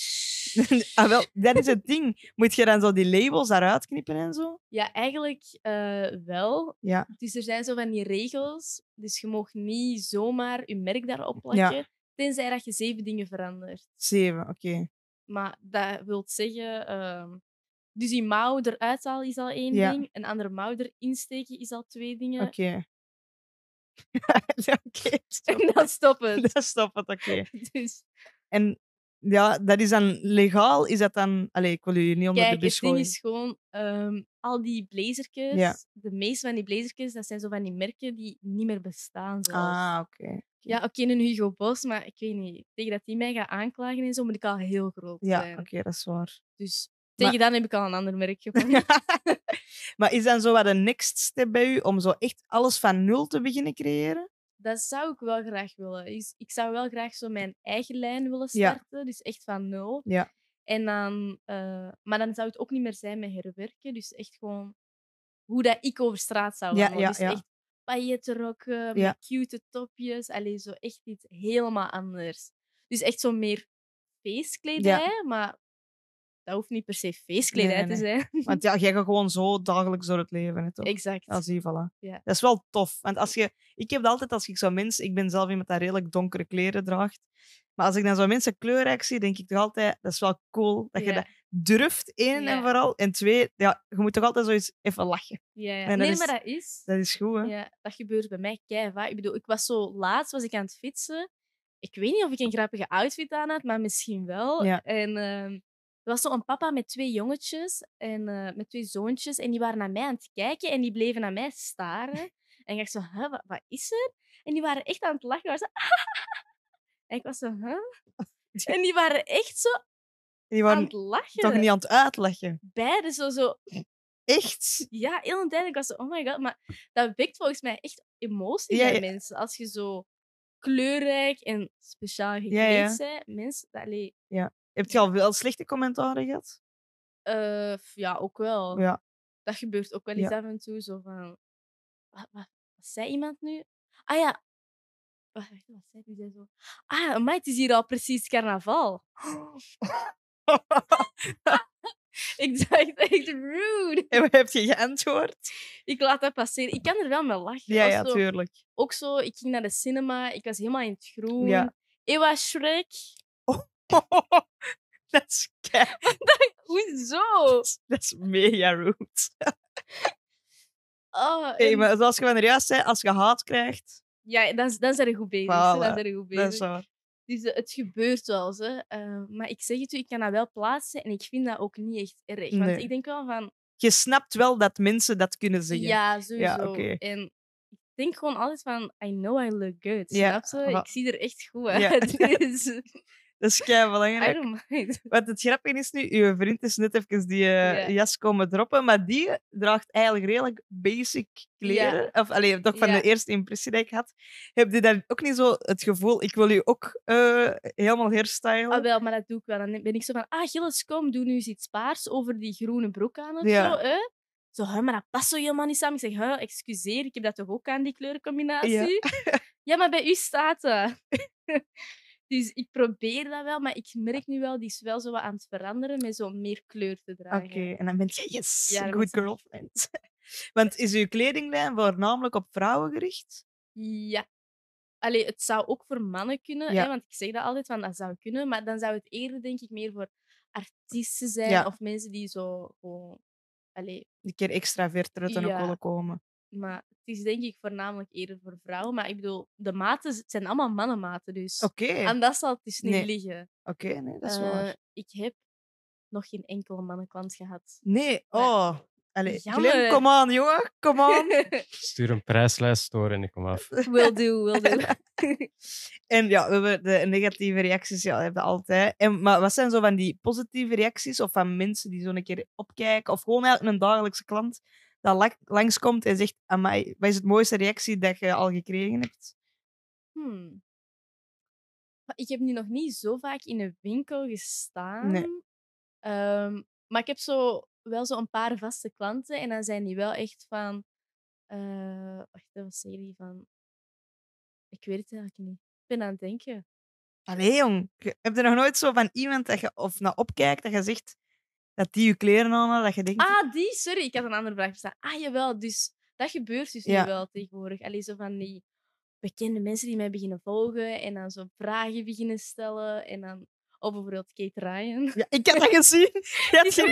Speaker 1: <laughs> ah, wel, dat is het ding. Moet je dan zo die labels daaruit knippen en zo?
Speaker 2: Ja, eigenlijk eh, wel.
Speaker 1: Ja.
Speaker 2: Dus er zijn zo van die regels. Dus je mag niet zomaar je merk daarop
Speaker 1: Ja.
Speaker 2: plakken. Tenzij dat je zeven dingen verandert.
Speaker 1: Zeven, oké.
Speaker 2: Maar dat wil zeggen... ehm, dus die mouw eruit halen is al één
Speaker 1: Ja.
Speaker 2: ding. Een andere mouw erin steken is al twee dingen.
Speaker 1: Oké. <laughs> Ja, oké. <laughs>
Speaker 2: En dan stop het.
Speaker 1: Dat stop het, oké.
Speaker 2: Dus
Speaker 1: En Ja, dat is dan legaal. Is dat dan... Allee, ik wil u niet onder de bus
Speaker 2: het ding
Speaker 1: gooien.
Speaker 2: is gewoon, ehm, al die blazertjes,
Speaker 1: Ja.
Speaker 2: de meeste van die blazertjes, dat zijn zo van die merken die niet meer bestaan. Zoals,
Speaker 1: Ah, oké.
Speaker 2: Ja, oké, een Hugo Boss, maar ik weet niet. Tegen dat die mij gaat aanklagen en zo, moet ik al heel groot
Speaker 1: Ja,
Speaker 2: zijn.
Speaker 1: oké, dat is waar.
Speaker 2: Dus
Speaker 1: Maar-
Speaker 2: tegen dan heb ik al een ander merk gevonden. <laughs>
Speaker 1: maar is dan zo wat de next step bij u om zo echt alles van nul te beginnen creëren?
Speaker 2: Dat zou ik wel graag willen. Is- Ik zou wel graag zo mijn eigen lijn willen
Speaker 1: Ja.
Speaker 2: starten, dus echt van nul.
Speaker 1: Ja.
Speaker 2: En dan, eh, maar dan zou het ook niet meer zijn met herwerken, dus echt gewoon hoe dat ik over straat zou wandelen.
Speaker 1: ja,
Speaker 2: dus echt paillettenrokken, met cute topjes, alleen zo echt iets helemaal anders. Dus echt zo meer feestkledij, maar dat hoeft niet per se feestkledij
Speaker 1: Nee, nee,
Speaker 2: te zijn. <laughs>
Speaker 1: Want ja, jij gaat gewoon zo dagelijks door het leven, hè, toch?
Speaker 2: exact.
Speaker 1: Ja, zie, voilà.
Speaker 2: Ja.
Speaker 1: Dat is wel tof. Want als je, ik heb dat altijd als ik zo mensen... Ik ben zelf iemand dat redelijk donkere kleren draagt. Maar als ik dan zo mensen kleurrijk zie, denk ik toch altijd... Dat is wel cool dat je
Speaker 2: Ja.
Speaker 1: dat durft, één
Speaker 2: Ja.
Speaker 1: en vooral. En twee, ja, je moet toch altijd zoiets even lachen.
Speaker 2: Ja, ja.
Speaker 1: En dat
Speaker 2: nee,
Speaker 1: is-
Speaker 2: maar dat is.
Speaker 1: Dat is goed, hè?
Speaker 2: Ja, dat gebeurt bij mij keihard. Ik bedoel, ik was zo laatst was ik aan het fietsen. Ik weet niet of ik een grappige outfit aan had, maar misschien wel.
Speaker 1: Ja.
Speaker 2: En ehm, er was zo een papa met twee jongetjes en eh, met twee zoontjes. En die waren naar mij aan het kijken en die bleven naar mij staren. <laughs> En ik dacht zo, huh, wat, wat is er? En die waren echt aan het lachen. Die waren zo, en ik was zo, huh? <laughs> En die waren echt zo
Speaker 1: Die
Speaker 2: aan
Speaker 1: waren
Speaker 2: het lachen.
Speaker 1: toch niet aan het uitleggen.
Speaker 2: Beiden zo, zo,
Speaker 1: Echt?
Speaker 2: ja, heel een tijd. Ik was zo, oh my god. Maar dat wekt volgens mij echt emotie
Speaker 1: Ja,
Speaker 2: bij
Speaker 1: ja.
Speaker 2: mensen. Als je zo kleurrijk en speciaal gekleed
Speaker 1: Ja, ja.
Speaker 2: bent. Mensen, dat, allee,
Speaker 1: Heb je al veel slechte commentaren gehad?
Speaker 2: eh, ja, ook wel.
Speaker 1: Ja.
Speaker 2: Dat gebeurt ook wel eens af en toe. Zo van, wat, wat, wat zei iemand nu? Ah ja. Wacht, wat zei die? Zei zo? Ah, maar het is hier al precies carnaval. <laughs> Ik dacht echt rude.
Speaker 1: En wat heb je geantwoord?
Speaker 2: Ik laat dat passeren. Ik kan er wel mee lachen.
Speaker 1: Ja, ja, tuurlijk.
Speaker 2: ook zo, ik ging naar de cinema, ik was helemaal in het groen.
Speaker 1: Ja.
Speaker 2: Ewa Shrek.
Speaker 1: Dat is kei-
Speaker 2: Hoezo?
Speaker 1: Dat is mega rude.
Speaker 2: Oh,
Speaker 1: Hey, maar zoals je van juist zei, als je haat krijgt,
Speaker 2: Ja, dan, dan zijn we goed bezig.
Speaker 1: Voilà,
Speaker 2: Dan zijn goed
Speaker 1: dat is waar.
Speaker 2: Dus eh, het gebeurt wel eens. Hè. Eh, maar ik zeg het u, ik kan dat wel plaatsen en ik vind dat ook niet echt erg. Want
Speaker 1: Nee.
Speaker 2: ik denk wel van,
Speaker 1: Je snapt wel dat mensen dat kunnen zeggen.
Speaker 2: ja, sowieso. En ik denk gewoon altijd van, I know I look good.
Speaker 1: Ja,
Speaker 2: Snap je? Ik zie er echt goed
Speaker 1: Ja.
Speaker 2: uit. <laughs> Dus, <laughs> <laughs>
Speaker 1: Dat is kei
Speaker 2: I
Speaker 1: belangrijk.
Speaker 2: don't mind. <laughs>
Speaker 1: Want het grappige is nu, uw vriend is net even die eh,
Speaker 2: Ja.
Speaker 1: jas komen droppen, maar die draagt eigenlijk redelijk basic kleren. Of alleen toch van
Speaker 2: Ja.
Speaker 1: de eerste impressie die ik had. Heb je dan ook niet zo het gevoel, ik wil u ook eh, helemaal hairstylen?
Speaker 2: Ah, wel, maar dat doe ik wel. Dan ben ik zo van, ah, Gilles, kom, doe nu eens iets paars over die groene broek aan of
Speaker 1: Ja.
Speaker 2: zo. Hè? Zo, hè, maar dat past zo helemaal niet samen. Ik zeg, hè, excuseer, ik heb dat toch ook aan, die kleurencombinatie? <laughs> Ja, maar bij u staat dat. <laughs> dus ik probeer dat wel, maar ik merk nu wel, die is wel zo wat aan het veranderen met zo meer kleur te
Speaker 1: Oké,
Speaker 2: dragen.
Speaker 1: en dan ben je, yes,
Speaker 2: Ja,
Speaker 1: good girlfriend. <laughs> Want is uw kledinglijn voornamelijk op vrouwen gericht?
Speaker 2: Ja. Allee, het zou ook voor mannen kunnen,
Speaker 1: Ja.
Speaker 2: hè, want ik zeg dat altijd, van dat zou kunnen, maar dan zou het eerder, denk ik, meer voor artiesten zijn
Speaker 1: Ja.
Speaker 2: of mensen die zo gewoon... Allee,
Speaker 1: Een keer extraverter uit dan ook
Speaker 2: Ja.
Speaker 1: willen komen.
Speaker 2: Maar het is denk ik voornamelijk eerder voor vrouwen. Maar ik bedoel, de maten het zijn allemaal mannenmaten. Dus
Speaker 1: Oké,
Speaker 2: aan dat zal het dus niet
Speaker 1: Nee.
Speaker 2: liggen.
Speaker 1: oké, nee, dat is
Speaker 2: Eh,
Speaker 1: waar.
Speaker 2: ik heb nog geen enkele mannenklant gehad.
Speaker 1: Nee, oh. Allee,
Speaker 2: Jammer.
Speaker 1: Glenn, kom aan, jongen, kom aan. <laughs>
Speaker 3: Stuur een prijslijst door en ik kom af. <laughs>
Speaker 2: will do, will do. <laughs>
Speaker 1: En ja, we hebben de negatieve reacties, ja, hebben we altijd. En, maar wat zijn zo van die positieve reacties of van mensen die zo een keer opkijken of gewoon eigenlijk een dagelijkse klant dat la- langskomt en zegt, amai, wat is het mooiste reactie dat je al gekregen hebt?
Speaker 2: Hmm. Ik heb nu nog niet zo vaak in een winkel gestaan. Ehm, maar ik heb zo wel zo een paar vaste klanten. En dan zijn die wel echt van... eh wacht, wat zeggen die van... Ik weet het eigenlijk niet. Ik ben aan het denken.
Speaker 1: Allee, jong, heb je nog nooit zo van iemand dat je of naar opkijkt dat je zegt dat die je kleren aan dat je denkt,
Speaker 2: Ah, die, sorry, ik had een andere vraag verstaan. Ah, jawel, dus dat gebeurt dus
Speaker 1: Ja.
Speaker 2: nu wel tegenwoordig. Allee, zo van die bekende mensen die mij beginnen volgen en dan zo vragen beginnen stellen. En dan, of bijvoorbeeld Kate Ryan.
Speaker 1: ja, ik heb dat gezien. <laughs> <laughs> Je
Speaker 2: is een.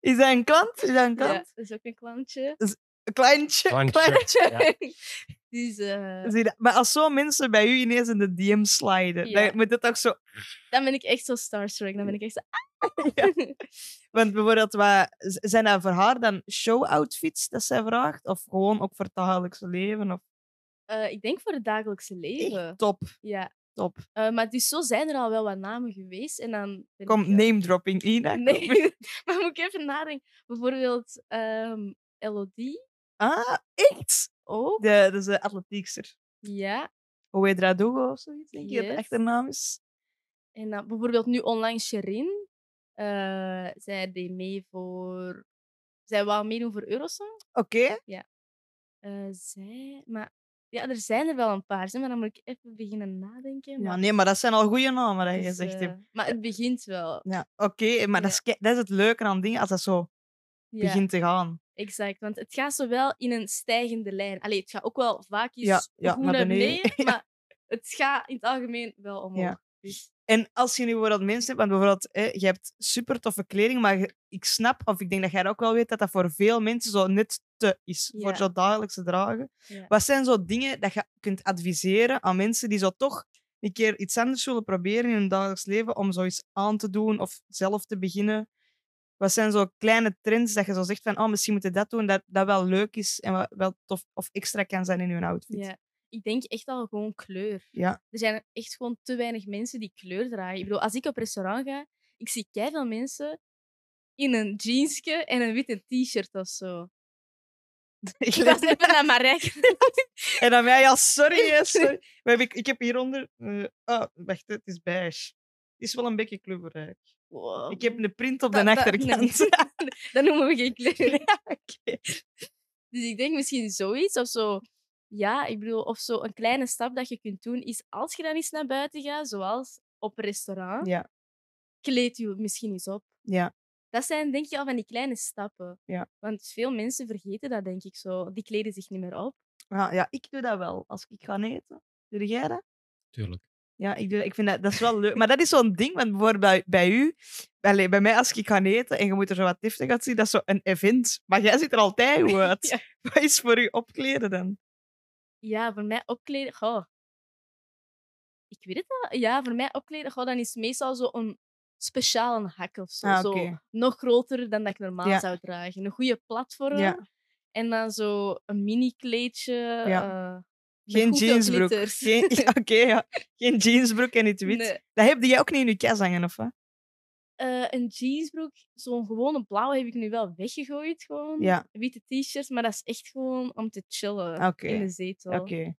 Speaker 1: Is dat een klant? Is dat een klant?
Speaker 2: Ja, dat is ook een klantje.
Speaker 1: Een kleintje?
Speaker 3: Klantje.
Speaker 1: kleintje.
Speaker 3: Ja. <laughs>
Speaker 2: Dus eh,
Speaker 1: Zie dat? Maar als zo mensen bij u ineens in de DM sliden,
Speaker 2: Ja.
Speaker 1: dan moet het ook zo...
Speaker 2: dan ben ik echt zo starstruck. Dan ben ik echt zo... <laughs>
Speaker 1: Ja. Want bijvoorbeeld, wat, zijn dat voor haar dan show-outfits dat zij vraagt? Of gewoon ook voor het dagelijkse leven? Of...
Speaker 2: Eh, ik denk voor het dagelijkse leven.
Speaker 1: Echt top,
Speaker 2: Ja.
Speaker 1: top.
Speaker 2: Eh, maar dus zo zijn er al wel wat namen geweest. En dan ben
Speaker 1: Kom,
Speaker 2: ik, eh,
Speaker 1: name-dropping, Ina. <laughs>
Speaker 2: Nee, <laughs> maar moet ik even nadenken. Bijvoorbeeld ehm Elodie
Speaker 1: Ah, echt?
Speaker 2: ook.
Speaker 1: De, dat is de atletiekster.
Speaker 2: Ja.
Speaker 1: Ouedradogo of zoiets, denk je dat de
Speaker 2: Yes.
Speaker 1: echte naam is?
Speaker 2: En dan bijvoorbeeld nu online Sherin. Eh, zij deed mee voor... Zij wou meedoen voor Eurosong.
Speaker 1: Oké.
Speaker 2: Eh, zij... Maar ja, er zijn er wel een paar. Maar dan moet ik even beginnen nadenken.
Speaker 1: Ja,
Speaker 2: maar
Speaker 1: nee, maar dat zijn al goede namen dat je
Speaker 2: dus,
Speaker 1: zegt.
Speaker 2: eh, maar het begint wel.
Speaker 1: Ja, oké, maar dat,
Speaker 2: ja.
Speaker 1: is, dat is het leuke aan dingen, als dat zo
Speaker 2: Ja,
Speaker 1: begint te gaan.
Speaker 2: exact. Want het gaat zo wel in een stijgende lijn. Allee, het gaat ook wel vaak eens
Speaker 1: Ja, ja, naar beneden. <laughs> Ja.
Speaker 2: Maar het gaat in het algemeen wel omhoog. Dus,
Speaker 1: En als je nu bijvoorbeeld mensen hebt, want bijvoorbeeld, hè, je hebt super toffe kleding, maar ik snap, of ik denk dat jij ook wel weet, dat dat voor veel mensen zo net te is, voor zo dagelijkse dragen.
Speaker 2: ja.
Speaker 1: Wat zijn zo dingen dat je kunt adviseren aan mensen die zo toch een keer iets anders willen proberen in hun dagelijks leven, om zoiets aan te doen of zelf te beginnen? Wat zijn zo kleine trends dat je zo zegt van, oh, misschien moet je dat doen, dat, dat wel leuk is en wat wel tof of extra kan zijn in hun outfit?
Speaker 2: Ja. Ik denk echt al gewoon kleur.
Speaker 1: Ja.
Speaker 2: Er zijn echt gewoon te weinig mensen die kleur dragen. Ik bedoel, als ik op restaurant ga, ik zie veel mensen in een jeansje en een witte t-shirt of zo. <laughs>
Speaker 1: Ik
Speaker 2: Ik was even naar Marijk. <laughs>
Speaker 1: En dan mij, ja, sorry, <laughs> sorry. Hebben, ik heb hieronder... eh oh, wacht, het is beige. Het is wel een beetje kleurrijk.
Speaker 2: Wow.
Speaker 1: Ik heb een print op de
Speaker 2: dat-
Speaker 1: achterkant.
Speaker 2: nee. Dat noemen we geen kleur.
Speaker 1: Ja.
Speaker 2: Dus ik denk misschien zoiets of zo. Ja, ik bedoel, of zo een kleine stap dat je kunt doen is als je dan eens naar buiten gaat, zoals op een restaurant,
Speaker 1: Ja,
Speaker 2: kleed je misschien eens op.
Speaker 1: ja.
Speaker 2: Dat zijn denk je al van die kleine stappen.
Speaker 1: Ja.
Speaker 2: Want veel mensen vergeten dat, denk ik zo. Die kleden zich niet meer op.
Speaker 1: Ja, ja, ik doe dat wel. Als ik ga eten. Doe jij dat?
Speaker 3: Tuurlijk.
Speaker 1: Ja, ik, doe, dat. ik vind dat, dat is wel leuk. Maar dat is zo'n ding, want bijvoorbeeld bij, bij u, allee, bij mij als ik ga eten en je moet er zo wat deftig uit zien, dat is zo een event. Maar jij ziet er altijd goed <laughs> uit.
Speaker 2: Ja.
Speaker 1: Wat is voor u opkleden dan?
Speaker 2: Ja, voor mij opkleden... Goh. Ik weet het wel. Ja, voor mij opkleden, goh, dan is meestal zo een speciale hak of zo.
Speaker 1: Ah,
Speaker 2: zo nog groter dan dat ik normaal
Speaker 1: Ja.
Speaker 2: zou dragen. Een goede platform.
Speaker 1: Ja.
Speaker 2: En dan zo een mini-kleedje.
Speaker 1: Ja.
Speaker 2: met
Speaker 1: Geen jeansbroek. <laughs> ja, Oké, ja. Geen jeansbroek en iets wit.
Speaker 2: Nee.
Speaker 1: Dat heb jij ook niet in je kas hangen, of wat?
Speaker 2: Eh, een jeansbroek, zo'n gewone blauwe, heb ik nu wel weggegooid. Gewoon.
Speaker 1: Ja.
Speaker 2: Witte t-shirts, maar dat is echt gewoon om te chillen in de zetel.
Speaker 1: Oké.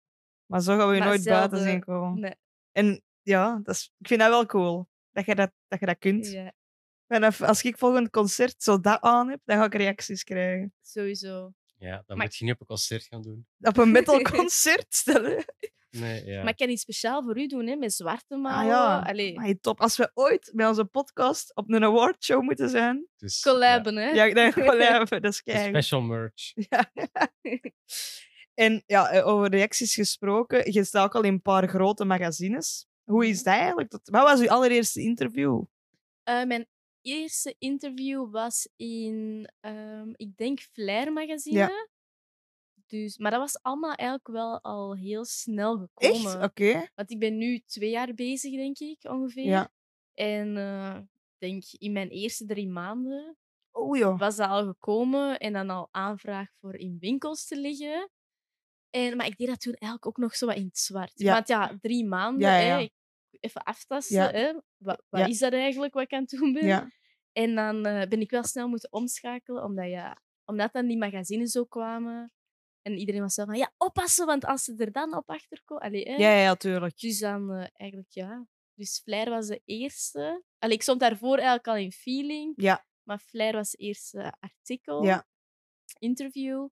Speaker 1: Maar zo gaan we je
Speaker 2: Maar
Speaker 1: nooit buiten zien komen.
Speaker 2: Nee.
Speaker 1: En ja, dat is, ik vind dat wel cool. Dat je dat, dat, je dat kunt.
Speaker 2: Ja,
Speaker 1: En als- als ik volgend concert zo dat aan heb, dan ga ik reacties krijgen.
Speaker 2: sowieso.
Speaker 3: Ja, dan
Speaker 2: Maar-
Speaker 3: moet je niet op een concert gaan doen.
Speaker 1: Op een <laughs> metalconcert stellen.
Speaker 3: Nee, <laughs> ja.
Speaker 2: Maar ik kan iets speciaal voor u doen, hè, met zwarte mouwen.
Speaker 1: Ah ja,
Speaker 2: Allee,
Speaker 1: top. Als we ooit bij onze podcast op een awardshow moeten zijn.
Speaker 3: Dus,
Speaker 2: collaben, hè.
Speaker 1: Ja, ik denk <laughs> wel even. Dat is
Speaker 3: ja,
Speaker 1: kei.
Speaker 3: special merch. <laughs>
Speaker 1: Ja. En ja, eh, over reacties gesproken, je staat ook al in een paar grote magazines. Hoe is dat eigenlijk? Wat was uw allereerste interview?
Speaker 2: Eh, mijn eerste interview was in, ehm, ik denk, Flair magazine. Dus, maar dat was allemaal eigenlijk wel al heel snel gekomen.
Speaker 1: Echt? Oké.
Speaker 2: Want ik ben nu twee jaar bezig, denk ik, ongeveer.
Speaker 1: Ja.
Speaker 2: En ik denk in mijn eerste drie maanden
Speaker 1: Oh joh.
Speaker 2: was dat al gekomen en dan al aanvraag voor in winkels te liggen. En, maar ik deed dat toen eigenlijk ook nog zo wat in het zwart.
Speaker 1: Ja.
Speaker 2: Want ja, drie maanden,
Speaker 1: Ja, ja.
Speaker 2: Hè, even aftasten. Hè, wat is dat eigenlijk wat ik aan het doen ben?
Speaker 1: Ja.
Speaker 2: En dan eh, ben ik wel snel moeten omschakelen, omdat, ja, omdat dan die magazines zo kwamen. En iedereen was zo van, ja, oppassen, want als ze er dan op achterkomen... Allee, hè.
Speaker 1: Ja, ja, tuurlijk.
Speaker 2: Dus dan eh, eigenlijk, ja. Dus Flair was de eerste. Allee, ik stond daarvoor eigenlijk al in feeling.
Speaker 1: Ja.
Speaker 2: Maar Flair was het eerste artikel,
Speaker 1: Ja.
Speaker 2: interview.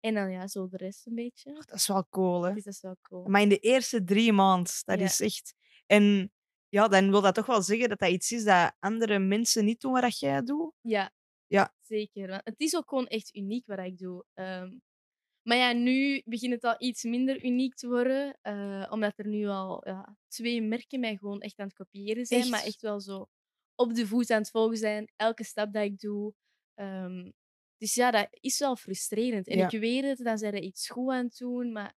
Speaker 2: En dan ja, zo de rest een beetje.
Speaker 1: Dat is wel cool, hè?
Speaker 2: Dus dat is wel cool.
Speaker 1: Maar in de eerste drie maanden, dat
Speaker 2: Ja.
Speaker 1: is echt... En ja, dan wil dat toch wel zeggen dat dat iets is dat andere mensen niet doen wat jij doet.
Speaker 2: Ja.
Speaker 1: Ja.
Speaker 2: Zeker. Want het is ook gewoon echt uniek wat ik doe. Ehm, maar ja, nu begint het al iets minder uniek te worden. eh, omdat er nu al ja, twee merken mij gewoon echt aan het kopiëren zijn. Maar
Speaker 1: Echt?
Speaker 2: wel zo op de voet aan het volgen zijn. Elke stap dat ik doe. Ehm, dus ja, dat is wel frustrerend. En
Speaker 1: Ja.
Speaker 2: ik weet het, dan zijn er iets goed aan het doen. Maar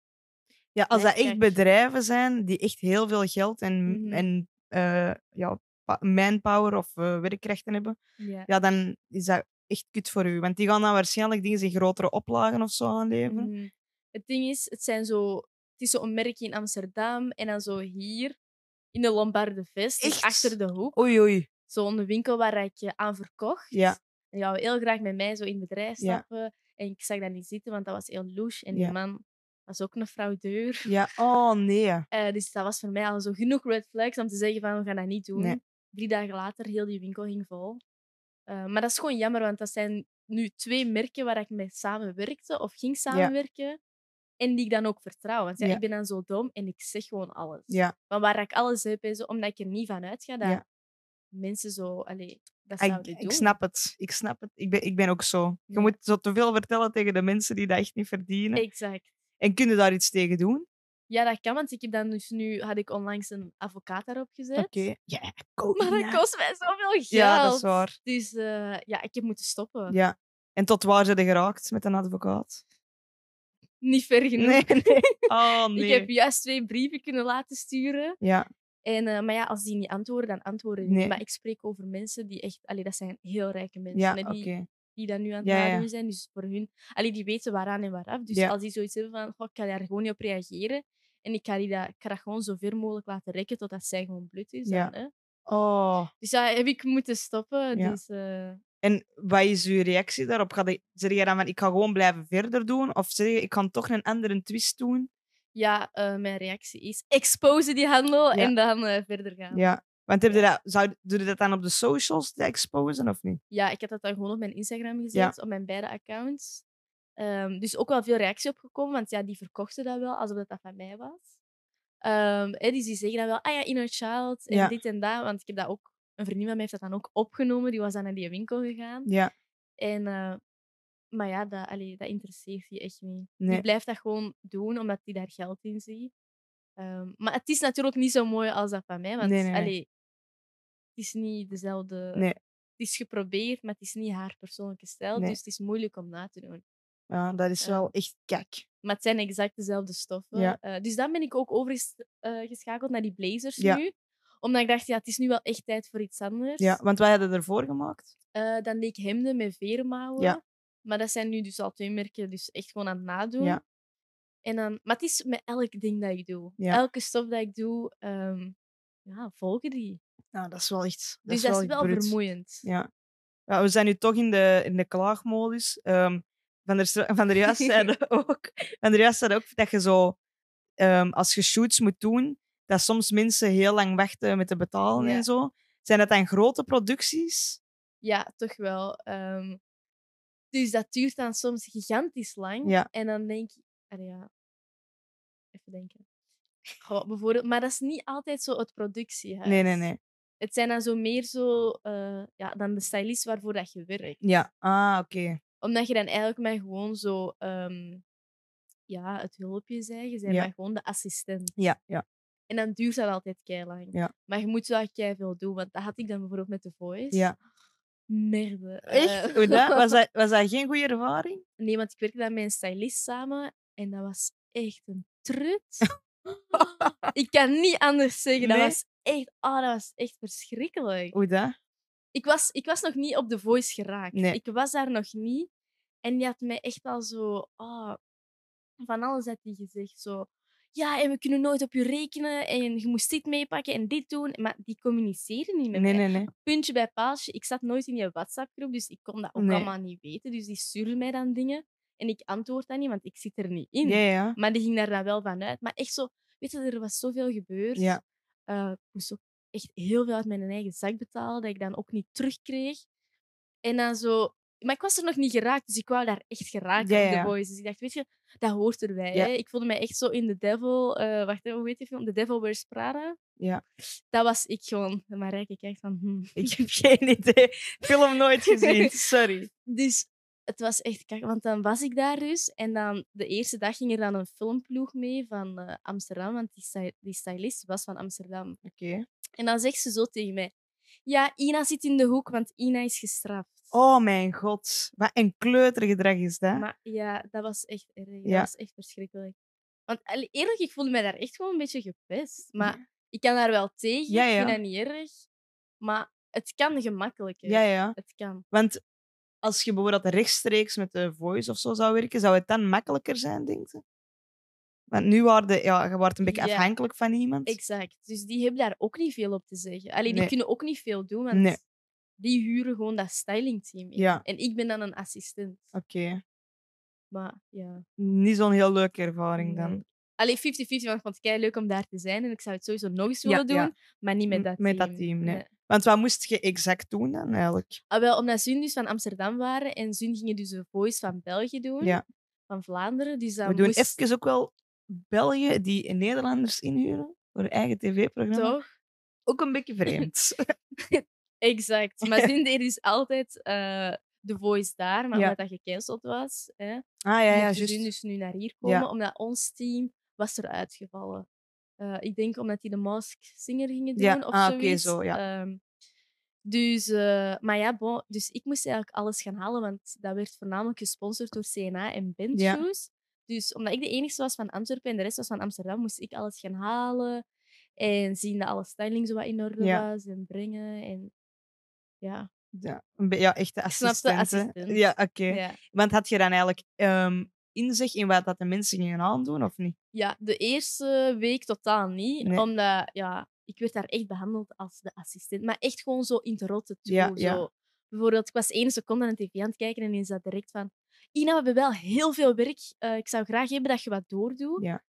Speaker 1: Ja, als dat echt bedrijven zijn die echt heel veel geld en,
Speaker 2: Mhm.
Speaker 1: en eh, ja, manpower of eh, werkrechten hebben,
Speaker 2: Ja.
Speaker 1: ja, dan is dat echt kut voor u. Want die gaan dan waarschijnlijk dingen in grotere oplagen of zo aanleveren.
Speaker 2: Mhm. Het ding is, het, zijn zo, het is zo'n merk in Amsterdam en dan zo hier in de Lombarde Vest, dus achter de hoek.
Speaker 1: Oei, oei.
Speaker 2: Zo'n winkel waar ik je aan verkocht.
Speaker 1: Ja.
Speaker 2: En die wou heel graag met mij zo in het bedrijf
Speaker 1: Ja.
Speaker 2: stappen. En ik zag dat niet zitten, want dat was heel louche. En
Speaker 1: Ja.
Speaker 2: die man was ook een fraudeur.
Speaker 1: Ja, oh nee. <laughs>
Speaker 2: Eh, dus dat was voor mij al zo genoeg red flags om te zeggen van we gaan dat niet doen.
Speaker 1: Nee.
Speaker 2: Drie dagen later, heel die winkel ging vol. Eh, maar dat is gewoon jammer, want dat zijn nu twee merken waar ik mee samenwerkte of ging samenwerken. En die ik dan ook vertrouw. Want ja,
Speaker 1: Ja.
Speaker 2: ik ben dan zo dom en ik zeg gewoon alles. Maar waar ik alles heb, is omdat ik er niet van uitga dat mensen zo... Allee, dat
Speaker 1: ik,
Speaker 2: zouden doen.
Speaker 1: ik snap het. Ik snap het. Ik ben, ik ben ook zo. Je moet zo te veel vertellen tegen de mensen die dat echt niet verdienen.
Speaker 2: Exact.
Speaker 1: En kun je daar iets tegen doen?
Speaker 2: Ja, dat kan, want ik heb dan dus nu... Had ik onlangs een advocaat daarop gezet.
Speaker 1: Oké. Ja, <laughs>
Speaker 2: Maar dat kost mij zoveel geld.
Speaker 1: Ja, dat is waar.
Speaker 2: Dus eh, ja, ik heb moeten stoppen.
Speaker 1: Ja. En tot waar zijn je geraakt met een advocaat?
Speaker 2: Niet ver <laughs> genoeg.
Speaker 1: Nee, nee. Oh, nee. <laughs>
Speaker 2: Ik heb juist twee brieven kunnen laten sturen.
Speaker 1: Ja,
Speaker 2: En, eh, maar ja, als die niet antwoorden, dan antwoorden die
Speaker 1: Nee.
Speaker 2: niet. Maar ik spreek over mensen die echt... Allee, dat zijn heel rijke mensen.
Speaker 1: ja oké.
Speaker 2: Die, dat nu aan het
Speaker 1: Ja,
Speaker 2: nadoen zijn. Dus voor hun... Allee, die weten waaraan en waaraf. Dus als die zoiets hebben van... "Goh, ik ga daar gewoon niet op reageren. En ik ga, die dat, ik ga dat gewoon zo ver mogelijk laten rekken totdat zij gewoon blut is. Dan, hè.
Speaker 1: Oh.
Speaker 2: Dus ja, heb ik moeten stoppen.
Speaker 1: Ja.
Speaker 2: Dus, eh,
Speaker 1: En wat is uw reactie daarop? Ga zeg je dan van, ik ga gewoon blijven verder doen? Of zeg je, ik kan toch een andere twist doen?
Speaker 2: ja, eh, mijn reactie is exposen die handel
Speaker 1: Ja.
Speaker 2: en dan eh, verder gaan.
Speaker 1: Ja. Want heb je dat, zou, doe je dat dan op de socials, te exposen, of niet?
Speaker 2: Ja, ik heb dat dan gewoon op mijn Instagram gezet, op mijn beide accounts. Ehm, dus ook wel veel reactie op gekomen, want ja, die verkochten dat wel alsof dat, dat van mij was. Hè, dus die zeggen dan wel, ah ja, inner child en
Speaker 1: Ja.
Speaker 2: dit en dat. Want ik heb dat ook, een vriendin van mij heeft dat dan ook opgenomen, die was dan naar die winkel gegaan.
Speaker 1: Ja.
Speaker 2: En, eh, maar ja, dat, allee, dat interesseert je echt niet.
Speaker 1: Nee.
Speaker 2: Die blijft dat gewoon doen, omdat hij daar geld in ziet. Ehm, maar het is natuurlijk niet zo mooi als dat van mij, want
Speaker 1: Nee,
Speaker 2: allee, is niet dezelfde...
Speaker 1: Nee.
Speaker 2: Het is geprobeerd, maar het is niet haar persoonlijke stijl,
Speaker 1: Nee.
Speaker 2: dus het is moeilijk om na te doen.
Speaker 1: Ja, dat is
Speaker 2: Ja.
Speaker 1: wel echt kak.
Speaker 2: Maar het zijn exact dezelfde stoffen.
Speaker 1: Ja.
Speaker 2: Eh, dus dan ben ik ook overgeschakeld naar die blazers
Speaker 1: Ja.
Speaker 2: nu. Omdat ik dacht, ja, het is nu wel echt tijd voor iets anders.
Speaker 1: Ja, want wij hadden ervoor gemaakt.
Speaker 2: Eh, dan deed ik hemden met veermouwen.
Speaker 1: Ja.
Speaker 2: Maar dat zijn nu dus al twee merken, dus echt gewoon aan het nadoen.
Speaker 1: Ja.
Speaker 2: En dan, maar het is met elk ding dat ik doe. Elke stof dat ik doe, ehm, ja, volgen die.
Speaker 1: Nou, dat is wel echt dat
Speaker 2: dus
Speaker 1: is
Speaker 2: dat
Speaker 1: wel
Speaker 2: is wel vermoeiend.
Speaker 1: Ja. ja. We zijn nu toch in de, in de klaagmodus. Ehm, van, der, van der Juist zeiden <laughs> ook, van der Juist ook dat je zo, ehm, als je shoots moet doen, dat soms mensen heel lang wachten met te betalen
Speaker 2: Ja.
Speaker 1: en zo. Zijn dat dan grote producties?
Speaker 2: Ja, toch wel. Ehm, dus dat duurt dan soms gigantisch lang.
Speaker 1: Ja.
Speaker 2: En dan denk ik... ja. Even denken. Goh, bijvoorbeeld, maar dat is niet altijd zo het productiehuis.
Speaker 1: Nee, nee, nee.
Speaker 2: Het zijn dan zo meer zo... eh, ja, dan de stylist waarvoor dat je werkt.
Speaker 1: Ja, ah, oké.
Speaker 2: Omdat je dan eigenlijk maar gewoon zo... ehm, ja, het hulpje zei. Je bent
Speaker 1: Ja.
Speaker 2: maar gewoon de assistent.
Speaker 1: Ja, ja.
Speaker 2: En dan duurt dat altijd keilang.
Speaker 1: Ja.
Speaker 2: Maar je moet wel veel doen. Want dat had ik dan bijvoorbeeld met The Voice.
Speaker 1: ja.
Speaker 2: Merde.
Speaker 1: Echt?
Speaker 2: Eh,
Speaker 1: Hoe dat? <laughs> Was, dat, was dat geen goede ervaring?
Speaker 2: Nee, want ik werkte dan met een stylist samen en dat was echt een trut. <laughs> ik kan niet anders zeggen. Dat
Speaker 1: Nee?
Speaker 2: was echt, oh, dat was echt verschrikkelijk.
Speaker 1: Hoe dat?
Speaker 2: Ik was, ik was nog niet op The Voice geraakt.
Speaker 1: Nee.
Speaker 2: Ik was daar nog niet. En die had mij echt al zo... Oh, van alles had hij gezegd. Zo, ja, en we kunnen nooit op je rekenen. En je moest dit meepakken en dit doen. Maar die communiceren niet met
Speaker 1: Nee,
Speaker 2: mij
Speaker 1: nee, nee.
Speaker 2: puntje bij paaltje. Ik zat nooit in die WhatsApp-groep, dus ik kon dat ook allemaal niet weten. Dus die stuurde mij dan dingen. En ik antwoord dat niet, want ik zit er niet in.
Speaker 1: Ja, ja.
Speaker 2: Maar die ging daar dan wel van uit. Maar echt zo, weet je, er was zoveel gebeurd.
Speaker 1: Ja.
Speaker 2: Eh, ik moest ook echt heel veel uit mijn eigen zak betalen, dat ik dan ook niet terugkreeg. En dan zo... Maar ik was er nog niet geraakt, dus ik wou daar echt geraken
Speaker 1: Ja,
Speaker 2: op
Speaker 1: ja.
Speaker 2: The Voice. Dus ik dacht, weet je, dat hoort erbij.
Speaker 1: Ja.
Speaker 2: Hè? Ik voelde mij echt zo in The Devil... eh wacht, hè, hoe heet die film? The Devil Wears Prada.
Speaker 1: Ja.
Speaker 2: Dat was ik gewoon. Maar Rijke kijkt van... <laughs> Hm.
Speaker 1: Ik heb geen <laughs> idee. Film nooit gezien. Sorry.
Speaker 2: Dus het was echt kak, want dan was ik daar dus. En dan de eerste dag ging er dan een filmploeg mee van eh, Amsterdam, want die, sty- die stylist was van Amsterdam.
Speaker 1: Oké.
Speaker 2: En dan zegt ze zo tegen mij: Ja, Ina zit in de hoek, want Ina is gestraft.
Speaker 1: Oh mijn god. Wat een kleutergedrag is dat?
Speaker 2: Maar ja, dat was echt erg. Dat was echt verschrikkelijk. Want eerlijk, ik voelde mij daar echt gewoon een beetje gepest. Maar ik kan daar wel tegen.
Speaker 1: Ja,
Speaker 2: Ik vind dat niet erg. Maar het kan gemakkelijker.
Speaker 1: Ja, ja.
Speaker 2: Het kan.
Speaker 1: Want als je bijvoorbeeld rechtstreeks met de voice of zo zou werken, zou het dan makkelijker zijn, denk je? Want nu wordt je, ja, je wordt een beetje
Speaker 2: Ja.
Speaker 1: afhankelijk van iemand.
Speaker 2: Exact. Dus die hebben daar ook niet veel op te zeggen. Allee, die
Speaker 1: Nee.
Speaker 2: kunnen ook niet veel doen, want
Speaker 1: Nee.
Speaker 2: die huren gewoon dat stylingteam in.
Speaker 1: Ja.
Speaker 2: En ik ben dan een assistent.
Speaker 1: Oké.
Speaker 2: Maar ja.
Speaker 1: Niet zo'n heel leuke ervaring dan.
Speaker 2: nee. Allee, 50-50, want ik vond het leuk om daar te zijn. En ik zou het sowieso nog eens
Speaker 1: Ja,
Speaker 2: willen doen, maar niet met
Speaker 1: M-
Speaker 2: dat
Speaker 1: met
Speaker 2: team.
Speaker 1: dat team, nee. Want wat moest je exact doen dan eigenlijk?
Speaker 2: Ah, wel, omdat Zun dus van Amsterdam waren en Zun gingen dus de voice van België doen,
Speaker 1: Ja.
Speaker 2: van Vlaanderen. Dus dan
Speaker 1: We doen
Speaker 2: moest
Speaker 1: even ook wel België die Nederlanders inhuren voor hun eigen tv-programma.
Speaker 2: toch?
Speaker 1: Ook een beetje vreemd. <laughs>
Speaker 2: Exact. Maar Zun deed dus altijd eh de voice daar, maar
Speaker 1: Ja.
Speaker 2: omdat dat gecanceld was, hè,
Speaker 1: ah ja, ja, juist.
Speaker 2: dus nu naar hier komen,
Speaker 1: Ja.
Speaker 2: omdat ons team was er uitgevallen. Eh, ik denk omdat die de Mask Singer gingen doen
Speaker 1: Ja,
Speaker 2: of
Speaker 1: ah, zo, ja.
Speaker 2: Ehm, dus, eh, maar ja, bon, dus ik moest eigenlijk alles gaan halen, want dat werd voornamelijk gesponsord door CNA en Bentshoes. Dus omdat ik de enige was van Antwerpen en de rest was van Amsterdam, moest ik alles gaan halen en zien dat alle styling zo wat in orde
Speaker 1: Ja.
Speaker 2: was en brengen. En ja,
Speaker 1: Ja, ja echte assistenten.
Speaker 2: assistent.
Speaker 1: Ja, oké.
Speaker 2: ja.
Speaker 1: Want had je dan eigenlijk ehm inzicht in wat dat de mensen gingen aandoen, of niet?
Speaker 2: Ja, de eerste week totaal niet.
Speaker 1: Nee.
Speaker 2: Omdat, ja, ik werd daar echt behandeld als de assistent. Maar echt gewoon zo in te rotte toe.
Speaker 1: Ja, ja.
Speaker 2: Zo. Bijvoorbeeld, ik was één seconde aan de tv aan het kijken en is dat direct van... Ina, we hebben wel heel veel werk. Eh, ik zou graag hebben dat je wat doordoet.
Speaker 1: Ja.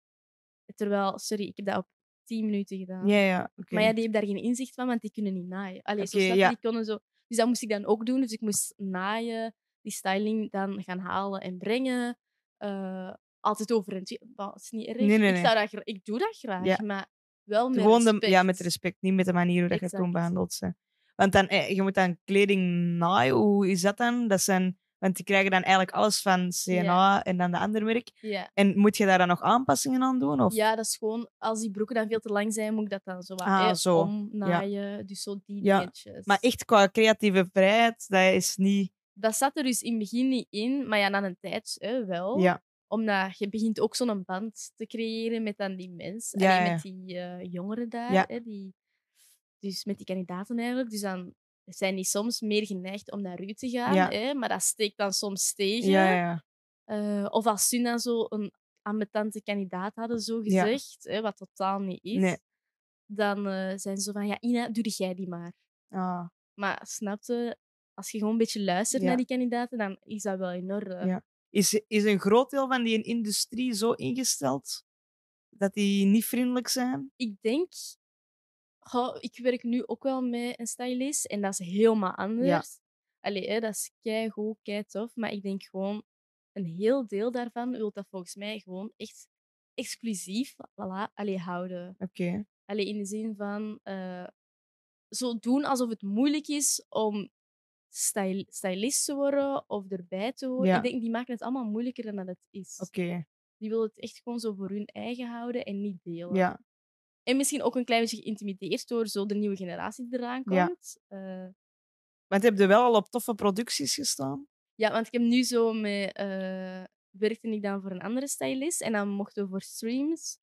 Speaker 2: Terwijl, sorry, ik heb dat op tien minuten gedaan.
Speaker 1: Ja, ja. oké.
Speaker 2: Maar ja, die hebben daar geen inzicht van, want die kunnen niet naaien. Allee, zo
Speaker 1: Oké,
Speaker 2: snap je,
Speaker 1: ja.
Speaker 2: die konden zo... Dus dat moest ik dan ook doen. Dus ik moest naaien, die styling dan gaan halen en brengen. Eh, altijd over en. Dat is niet erg.
Speaker 1: Nee, nee,
Speaker 2: Ik, zou dat, ik doe dat graag,
Speaker 1: Ja.
Speaker 2: maar wel met
Speaker 1: Gewoon de,
Speaker 2: respect.
Speaker 1: ja, met respect, niet met de manier hoe dat je
Speaker 2: Exact.
Speaker 1: toen behandeld bent. Want dan, eh, je moet dan kleding naaien. Hoe is dat dan? Dat zijn, want die krijgen dan eigenlijk alles van CNA
Speaker 2: Ja.
Speaker 1: en dan de andere merk.
Speaker 2: Ja.
Speaker 1: En moet je daar dan nog aanpassingen aan doen? Of?
Speaker 2: ja, dat is gewoon... Als die broeken dan veel te lang zijn, moet ik dat dan zo wat
Speaker 1: Ah, zo.
Speaker 2: omnaaien. Dus zo die
Speaker 1: Ja.
Speaker 2: dingetjes.
Speaker 1: Maar echt qua creatieve vrijheid, dat is niet...
Speaker 2: Dat zat er dus in het begin niet in, maar ja, na een tijd hè, wel.
Speaker 1: Ja,
Speaker 2: Omdat je begint ook zo'n band te creëren met dan die mensen.
Speaker 1: Ja,
Speaker 2: met die eh, jongeren daar. Hè, die, dus met die kandidaten eigenlijk. Dus dan zijn die soms meer geneigd om naar u te gaan. Hè, maar dat steekt dan soms tegen.
Speaker 1: ja, ja.
Speaker 2: Eh, of als ze dan zo een ambetante kandidaat hadden, zo gezegd, hè, wat totaal niet is.
Speaker 1: Nee.
Speaker 2: Dan eh, zijn ze van, ja, Ina, doe jij die maar.
Speaker 1: Ah,
Speaker 2: Maar snapte, als je gewoon een beetje luistert
Speaker 1: Ja.
Speaker 2: naar die kandidaten, dan is dat wel in orde.
Speaker 1: Ja. is, is een groot deel van die industrie zo ingesteld dat die niet vriendelijk zijn?
Speaker 2: ik denk, goh, ik werk nu ook wel met een stylist en dat is helemaal anders. Allee, hè, dat is kei goed, kei tof, maar ik denk gewoon een heel deel daarvan wil dat volgens mij gewoon echt exclusief voilà, allee, houden.
Speaker 1: Oké.
Speaker 2: Allee, in de zin van eh, zo doen alsof het moeilijk is om styl stylist te worden of erbij te horen.
Speaker 1: Ja.
Speaker 2: Ik denk, die maken het allemaal moeilijker dan dat het is.
Speaker 1: Oké.
Speaker 2: Die willen het echt gewoon zo voor hun eigen houden en niet delen.
Speaker 1: Ja.
Speaker 2: En misschien ook een klein beetje geïntimideerd door zo de nieuwe generatie die eraan komt. Ja,
Speaker 1: Want heb je wel al op toffe producties gestaan?
Speaker 2: ja want ik heb nu zo met... eh, werkte ik dan voor een andere stylist en dan mochten we voor streams,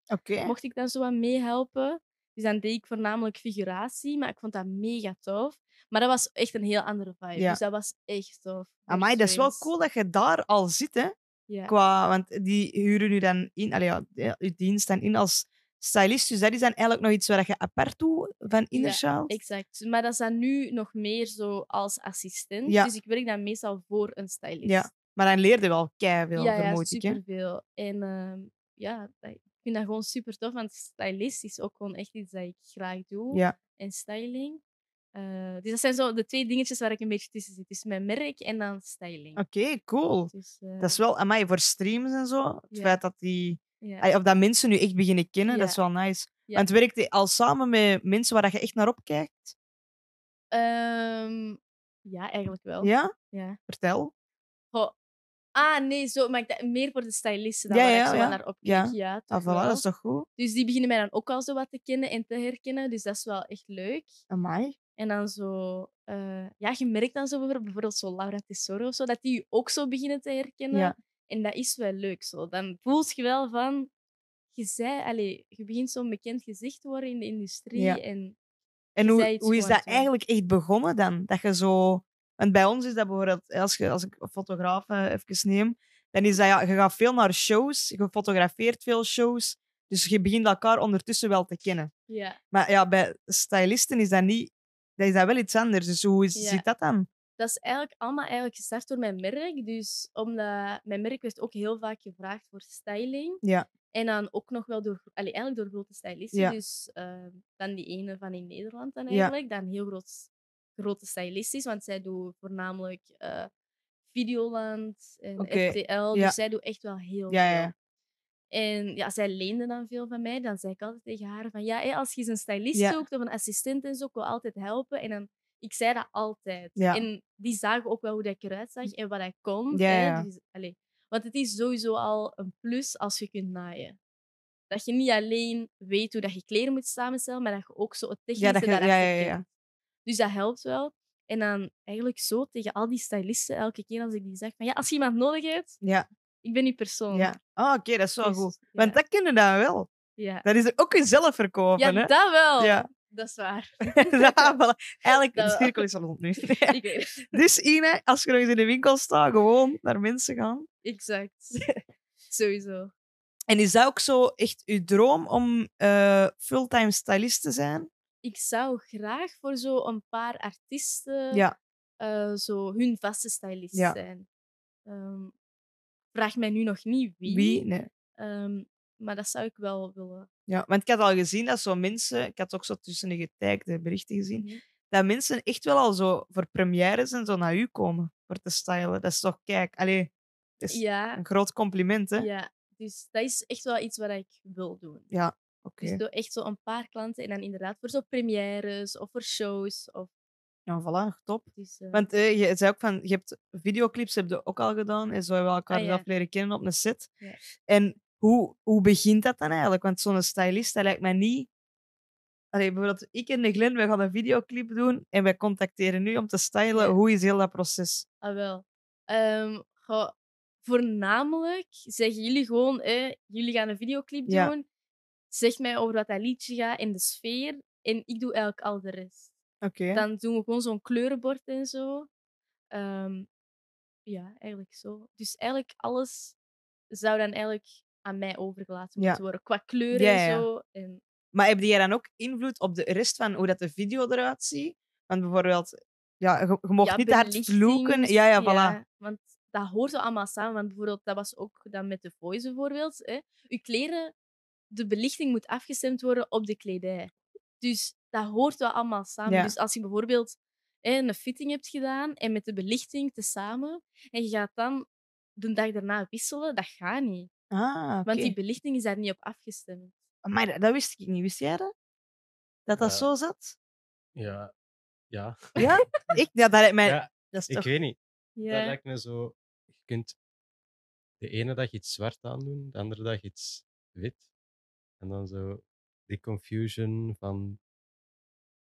Speaker 2: mocht ik dan zo wat meehelpen. Dus dan deed ik voornamelijk figuratie, maar ik vond dat mega tof. Maar dat was echt een heel andere vibe.
Speaker 1: Ja.
Speaker 2: Dus dat was echt tof.
Speaker 1: Amai, dat is wel cool dat je daar al zit, hè?
Speaker 2: Ja.
Speaker 1: Qua, want die huren nu dan in, allee, ja, ja, je dienst dan in als stylist. Dus dat is dan eigenlijk nog iets waar je apart doet van Inner
Speaker 2: Exact. Maar dat is dan nu nog meer zo als assistent.
Speaker 1: Ja.
Speaker 2: Dus ik werk dan meestal voor een stylist.
Speaker 1: Ja, Maar dan leer je wel keiveel,
Speaker 2: ja, ja,
Speaker 1: vermoed ik. Hè?
Speaker 2: superveel. En ehm, ja, vind dat gewoon super tof, want stylist is ook gewoon echt iets dat ik graag doe.
Speaker 1: Ja.
Speaker 2: En styling. Eh, dus dat zijn zo de twee dingetjes waar ik een beetje tussen zit. Dus mijn merk en dan styling.
Speaker 1: Oké, cool.
Speaker 2: Dus, eh,
Speaker 1: Dat is wel, amai, voor streams en zo. Het
Speaker 2: Ja.
Speaker 1: feit dat die...
Speaker 2: ja.
Speaker 1: Of dat mensen nu echt beginnen kennen, dat is wel nice. Want werkt hij al samen met mensen waar je echt naar opkijkt?
Speaker 2: Ehm, ja, eigenlijk wel.
Speaker 1: Ja?
Speaker 2: Ja.
Speaker 1: Vertel.
Speaker 2: Goh. Ah, nee, zo, maar ik dacht meer voor de stylisten dan
Speaker 1: Ja,
Speaker 2: waar
Speaker 1: ja,
Speaker 2: ik zo
Speaker 1: ja.
Speaker 2: naar opkijk.
Speaker 1: Ja.
Speaker 2: Ja,
Speaker 1: Ah, voilà, dat is toch goed?
Speaker 2: Dus die beginnen mij dan ook al zo wat te kennen en te herkennen. Dus dat is wel echt leuk.
Speaker 1: Amai.
Speaker 2: En dan zo, eh, ja, je merkt dan zo bijvoorbeeld, bijvoorbeeld zo Laura Tesoro of zo, dat die je ook zo beginnen te herkennen.
Speaker 1: Ja.
Speaker 2: En dat is wel leuk zo. Dan voel je wel van, je zei, allee, je begint zo'n bekend gezicht te worden in de industrie.
Speaker 1: Ja.
Speaker 2: En
Speaker 1: En hoe, hoe is dat
Speaker 2: doen.
Speaker 1: eigenlijk echt begonnen dan? Dat je zo... Want bij ons is dat bijvoorbeeld, als, je, als ik een fotograaf eh, even neem, dan is dat, ja, je gaat veel naar shows, je fotografeert veel shows, dus je begint elkaar ondertussen wel te kennen.
Speaker 2: ja,
Speaker 1: Maar ja, bij stylisten is dat niet... Dat is dat wel iets anders. Dus hoe is,
Speaker 2: Ja.
Speaker 1: zit dat dan?
Speaker 2: dat is eigenlijk allemaal eigenlijk gestart door mijn merk. Dus omdat mijn merk werd ook heel vaak gevraagd voor styling.
Speaker 1: Ja.
Speaker 2: En dan ook nog wel door, allee, eigenlijk door grote stylisten.
Speaker 1: Ja.
Speaker 2: Dus eh, dan die ene van in Nederland dan eigenlijk. Dan heel groot, grote stylist is, want zij doen voornamelijk eh, Videoland en
Speaker 1: Oké,
Speaker 2: RTL.
Speaker 1: ja.
Speaker 2: Dus zij doet echt wel heel
Speaker 1: Ja, ja,
Speaker 2: veel.
Speaker 1: ja.
Speaker 2: En ja, zij leende dan veel van mij. Dan zei ik altijd tegen haar van ja, hé, als je eens een stylist
Speaker 1: Ja.
Speaker 2: zoekt of een assistent en zo, ik wil altijd helpen. En dan, ik zei dat altijd.
Speaker 1: Ja.
Speaker 2: En die zagen ook wel hoe dat ik eruit zag en wat ik kon.
Speaker 1: Ja, ja.
Speaker 2: Dus, want het is sowieso al een plus als je kunt naaien. Dat je niet alleen weet hoe dat je kleren moet samenstellen, maar dat je ook zo het technische
Speaker 1: dat je-
Speaker 2: Dus dat helpt wel. En dan eigenlijk zo tegen al die stylisten, elke keer als ik die zeg van ja, als je iemand nodig hebt,
Speaker 1: Ja,
Speaker 2: ik ben die persoon.
Speaker 1: ja. Ah, oké, dat is wel
Speaker 2: Dus,
Speaker 1: goed.
Speaker 2: ja.
Speaker 1: Want dat kunnen dan wel.
Speaker 2: Ja,
Speaker 1: Dat is er ook in zelf verkopen,
Speaker 2: ja
Speaker 1: hè?
Speaker 2: dat wel.
Speaker 1: Ja.
Speaker 2: Dat is waar. <laughs>
Speaker 1: ja, voilà. Eigenlijk, <laughs>
Speaker 2: Dat
Speaker 1: de
Speaker 2: wel.
Speaker 1: cirkel is rond nu. <laughs> dus Ine, als je nog eens in de winkel staat, gewoon naar mensen gaan.
Speaker 2: Exact. Sowieso.
Speaker 1: En is dat ook zo echt uw droom om eh, fulltime stylist te zijn?
Speaker 2: Ik zou graag voor zo een paar artiesten
Speaker 1: Ja.
Speaker 2: eh, zo hun vaste stylist
Speaker 1: Ja.
Speaker 2: zijn. Ehm, vraag mij nu nog niet wie.
Speaker 1: Wie? Nee.
Speaker 2: Ehm, maar dat zou ik wel willen.
Speaker 1: Ja, want ik had al gezien dat zo mensen, ik had ook zo tussen de getagde berichten gezien,
Speaker 2: Mhm.
Speaker 1: dat mensen echt wel al zo voor premières en zo naar u komen voor te stylen. Dat is toch, kijk, allee, is
Speaker 2: Ja,
Speaker 1: een groot compliment, hè?
Speaker 2: ja, dus dat is echt wel iets wat ik wil doen.
Speaker 1: Oké.
Speaker 2: Dus door echt zo een paar klanten en dan inderdaad voor zo premières of voor shows. Of,
Speaker 1: Ja, voilà, top.
Speaker 2: dus, eh,
Speaker 1: Want eh, je zei ook van, je hebt videoclips heb je ook al gedaan en zo hebben we elkaar
Speaker 2: Ah, ja.
Speaker 1: leren kennen op een set.
Speaker 2: Ja.
Speaker 1: En hoe, hoe begint dat dan eigenlijk? Want zo'n stylist, dat lijkt mij niet... Allee, bijvoorbeeld, ik en de Glen, we gaan een videoclip doen en wij contacteren nu om te stylen.
Speaker 2: Ja.
Speaker 1: Hoe is heel dat proces?
Speaker 2: Ah, wel. Ehm, goh, voornamelijk zeggen jullie gewoon, eh, jullie gaan een videoclip
Speaker 1: Ja.
Speaker 2: doen. Zeg mij over wat dat liedje gaat en de sfeer. En ik doe eigenlijk al de rest.
Speaker 1: Oké.
Speaker 2: Dan doen we gewoon zo'n kleurenbord en zo. Ehm, ja, eigenlijk zo. Dus eigenlijk alles zou dan eigenlijk aan mij overgelaten
Speaker 1: Ja.
Speaker 2: moeten worden. Qua kleuren
Speaker 1: Ja,
Speaker 2: en zo. En,
Speaker 1: Maar heb jij dan ook invloed op de rest van hoe dat de video eruit ziet? Want bijvoorbeeld, ja, je, je mocht niet te hard vloeken. Ja, ja, voilà.
Speaker 2: want dat hoort wel allemaal samen. Want bijvoorbeeld, dat was ook dan met de voice bijvoorbeeld. Hè. Uw kleren, de belichting moet afgestemd worden op de kledij. Dus dat hoort wel allemaal samen.
Speaker 1: Ja.
Speaker 2: Dus als je bijvoorbeeld hè, een fitting hebt gedaan en met de belichting tezamen, en je gaat dan de dag daarna wisselen, dat gaat niet.
Speaker 1: Ah.
Speaker 2: Want die belichting is daar niet op afgestemd.
Speaker 1: Maar dat, dat wist ik niet. Wist jij dat? Dat dat
Speaker 3: Ja.
Speaker 1: zo zat?
Speaker 3: Ja. Ja.
Speaker 1: Ja? <laughs> ik? Ja, dat lijkt mij...
Speaker 3: ja,
Speaker 1: dat is
Speaker 3: ik weet niet. Dat lijkt me zo... Je kunt de ene dag iets zwart aandoen, de andere dag iets wit. En dan zo die confusion van...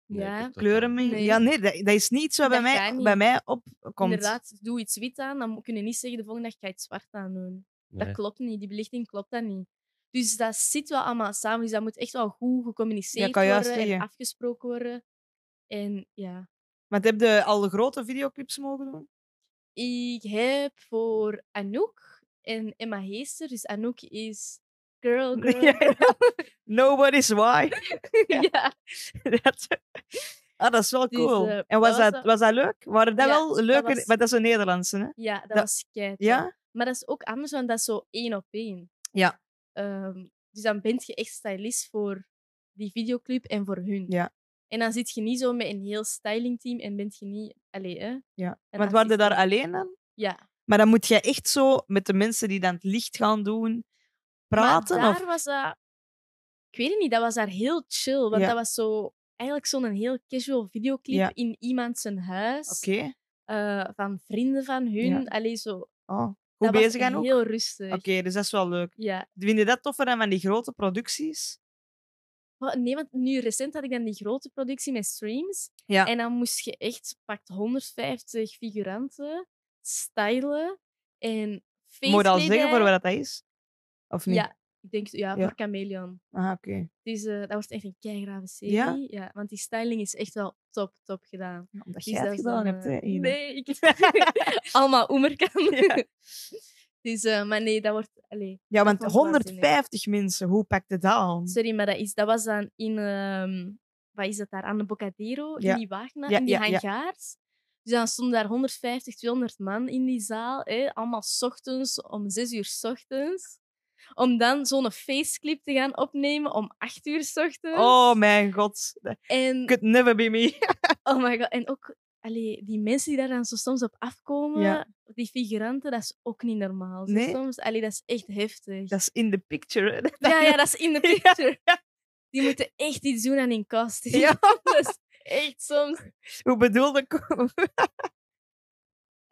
Speaker 3: Nee,
Speaker 2: Ja,
Speaker 1: Kleuren.
Speaker 2: Nee.
Speaker 1: Ja, nee, dat, dat is niet iets wat bij mij, bij mij opkomt.
Speaker 2: inderdaad. Doe iets wit aan, dan kun je niet zeggen de volgende dag ga je iets zwart aan doen.
Speaker 3: Nee.
Speaker 2: Dat klopt niet. Die belichting klopt dat niet. Dus dat zit wel allemaal samen. Dus dat moet echt wel goed gecommuniceerd
Speaker 1: kan juist
Speaker 2: worden en afgesproken worden. En ja,
Speaker 1: Want heb je al de grote videoclips mogen doen?
Speaker 2: ik heb voor Anouk en Emma Heester. Dus Anouk is girl. <laughs> <laughs>
Speaker 1: Nobody's why.
Speaker 2: ja.
Speaker 1: dat, ah, dat is wel
Speaker 2: Dus,
Speaker 1: cool.
Speaker 2: eh,
Speaker 1: en was
Speaker 2: dat
Speaker 1: dat,
Speaker 2: was
Speaker 1: dat leuk? Waren dat
Speaker 2: Ja,
Speaker 1: wel
Speaker 2: dat
Speaker 1: leuke...
Speaker 2: was-
Speaker 1: Maar dat is een Nederlandse, hè?
Speaker 2: ja, dat,
Speaker 1: Dat-
Speaker 2: was kei tof.
Speaker 1: Ja?
Speaker 2: Maar dat is ook anders, want dat is zo één op één.
Speaker 1: Ja.
Speaker 2: Ehm, dus dan ben je echt stylist voor die videoclip en voor hun.
Speaker 1: Ja.
Speaker 2: En dan zit je niet zo met een heel stylingteam en bent je niet... Allee, hè?
Speaker 1: Ja. Want waren je daar alleen dan?
Speaker 2: Ja.
Speaker 1: Maar dan moet je echt zo met de mensen die dan het licht gaan doen, praten?
Speaker 2: Maar
Speaker 1: Of...
Speaker 2: daar was dat... Ik weet het niet, dat was daar heel chill. Want
Speaker 1: Ja.
Speaker 2: dat was zo... Eigenlijk zo'n heel casual videoclip
Speaker 1: Ja.
Speaker 2: in iemand zijn huis.
Speaker 1: Oké.
Speaker 2: eh, van vrienden van hun.
Speaker 1: Ja.
Speaker 2: Allee, zo...
Speaker 1: Oh, goed
Speaker 2: dat was
Speaker 1: bezig aan ook?
Speaker 2: heel rustig.
Speaker 1: Oké, dus dat is wel leuk.
Speaker 2: Ja.
Speaker 1: Vind je dat toffer dan van die grote producties?
Speaker 2: Oh, Nee, want nu recent had ik dan die grote productie met streams.
Speaker 1: Ja.
Speaker 2: En dan moest je echt pakt 150 figuranten stylen en
Speaker 1: Moet je al zeggen voor wat dat is? Of niet?
Speaker 2: Ja, Ik denk, ja, voor Chameleon.
Speaker 1: Ah, oké.
Speaker 2: Dus dat wordt echt een keigrave serie.
Speaker 1: Ja?
Speaker 2: Ja? Want die styling is echt wel top, top gedaan.
Speaker 1: Ja, Omdat
Speaker 2: Die
Speaker 1: jij het gedaan
Speaker 2: dan,
Speaker 1: hebt,
Speaker 2: eh,
Speaker 1: hè, Ine.
Speaker 2: Nee, ik... <laughs> Allemaal oemerkan.
Speaker 1: Ja. <laughs>
Speaker 2: Dus, eh, maar nee, dat wordt... Allee,
Speaker 1: Ja, want
Speaker 2: vond ik waanzinnig.
Speaker 1: 150 mensen, hoe pakt het dat aan?
Speaker 2: sorry, maar dat, is, dat was dan in... ehm, wat is dat daar? Aan de Bocadero, in die Wagner, in die hangaars. Dus dan stonden daar 150, 200 man in die zaal. Hè, allemaal 's ochtends, om 6 uur 's ochtends. Om dan zo'n faceclip te gaan opnemen om 8 uur 's ochtends.
Speaker 1: Oh mijn god.
Speaker 2: En,
Speaker 1: could never be me. <laughs>
Speaker 2: oh my god. En ook allee, die mensen die daar dan zo soms op afkomen,
Speaker 1: Ja.
Speaker 2: die figuranten, dat is ook niet normaal. Zo
Speaker 1: Nee?
Speaker 2: Soms, allee, dat is echt heftig.
Speaker 1: Dat is in the picture. hè.
Speaker 2: Ja, ja, dat is in <laughs>
Speaker 1: Ja.
Speaker 2: picture. Die moeten echt iets doen aan hun kostuum.
Speaker 1: Ja. <laughs>
Speaker 2: dat is echt soms...
Speaker 1: Hoe bedoelde ik?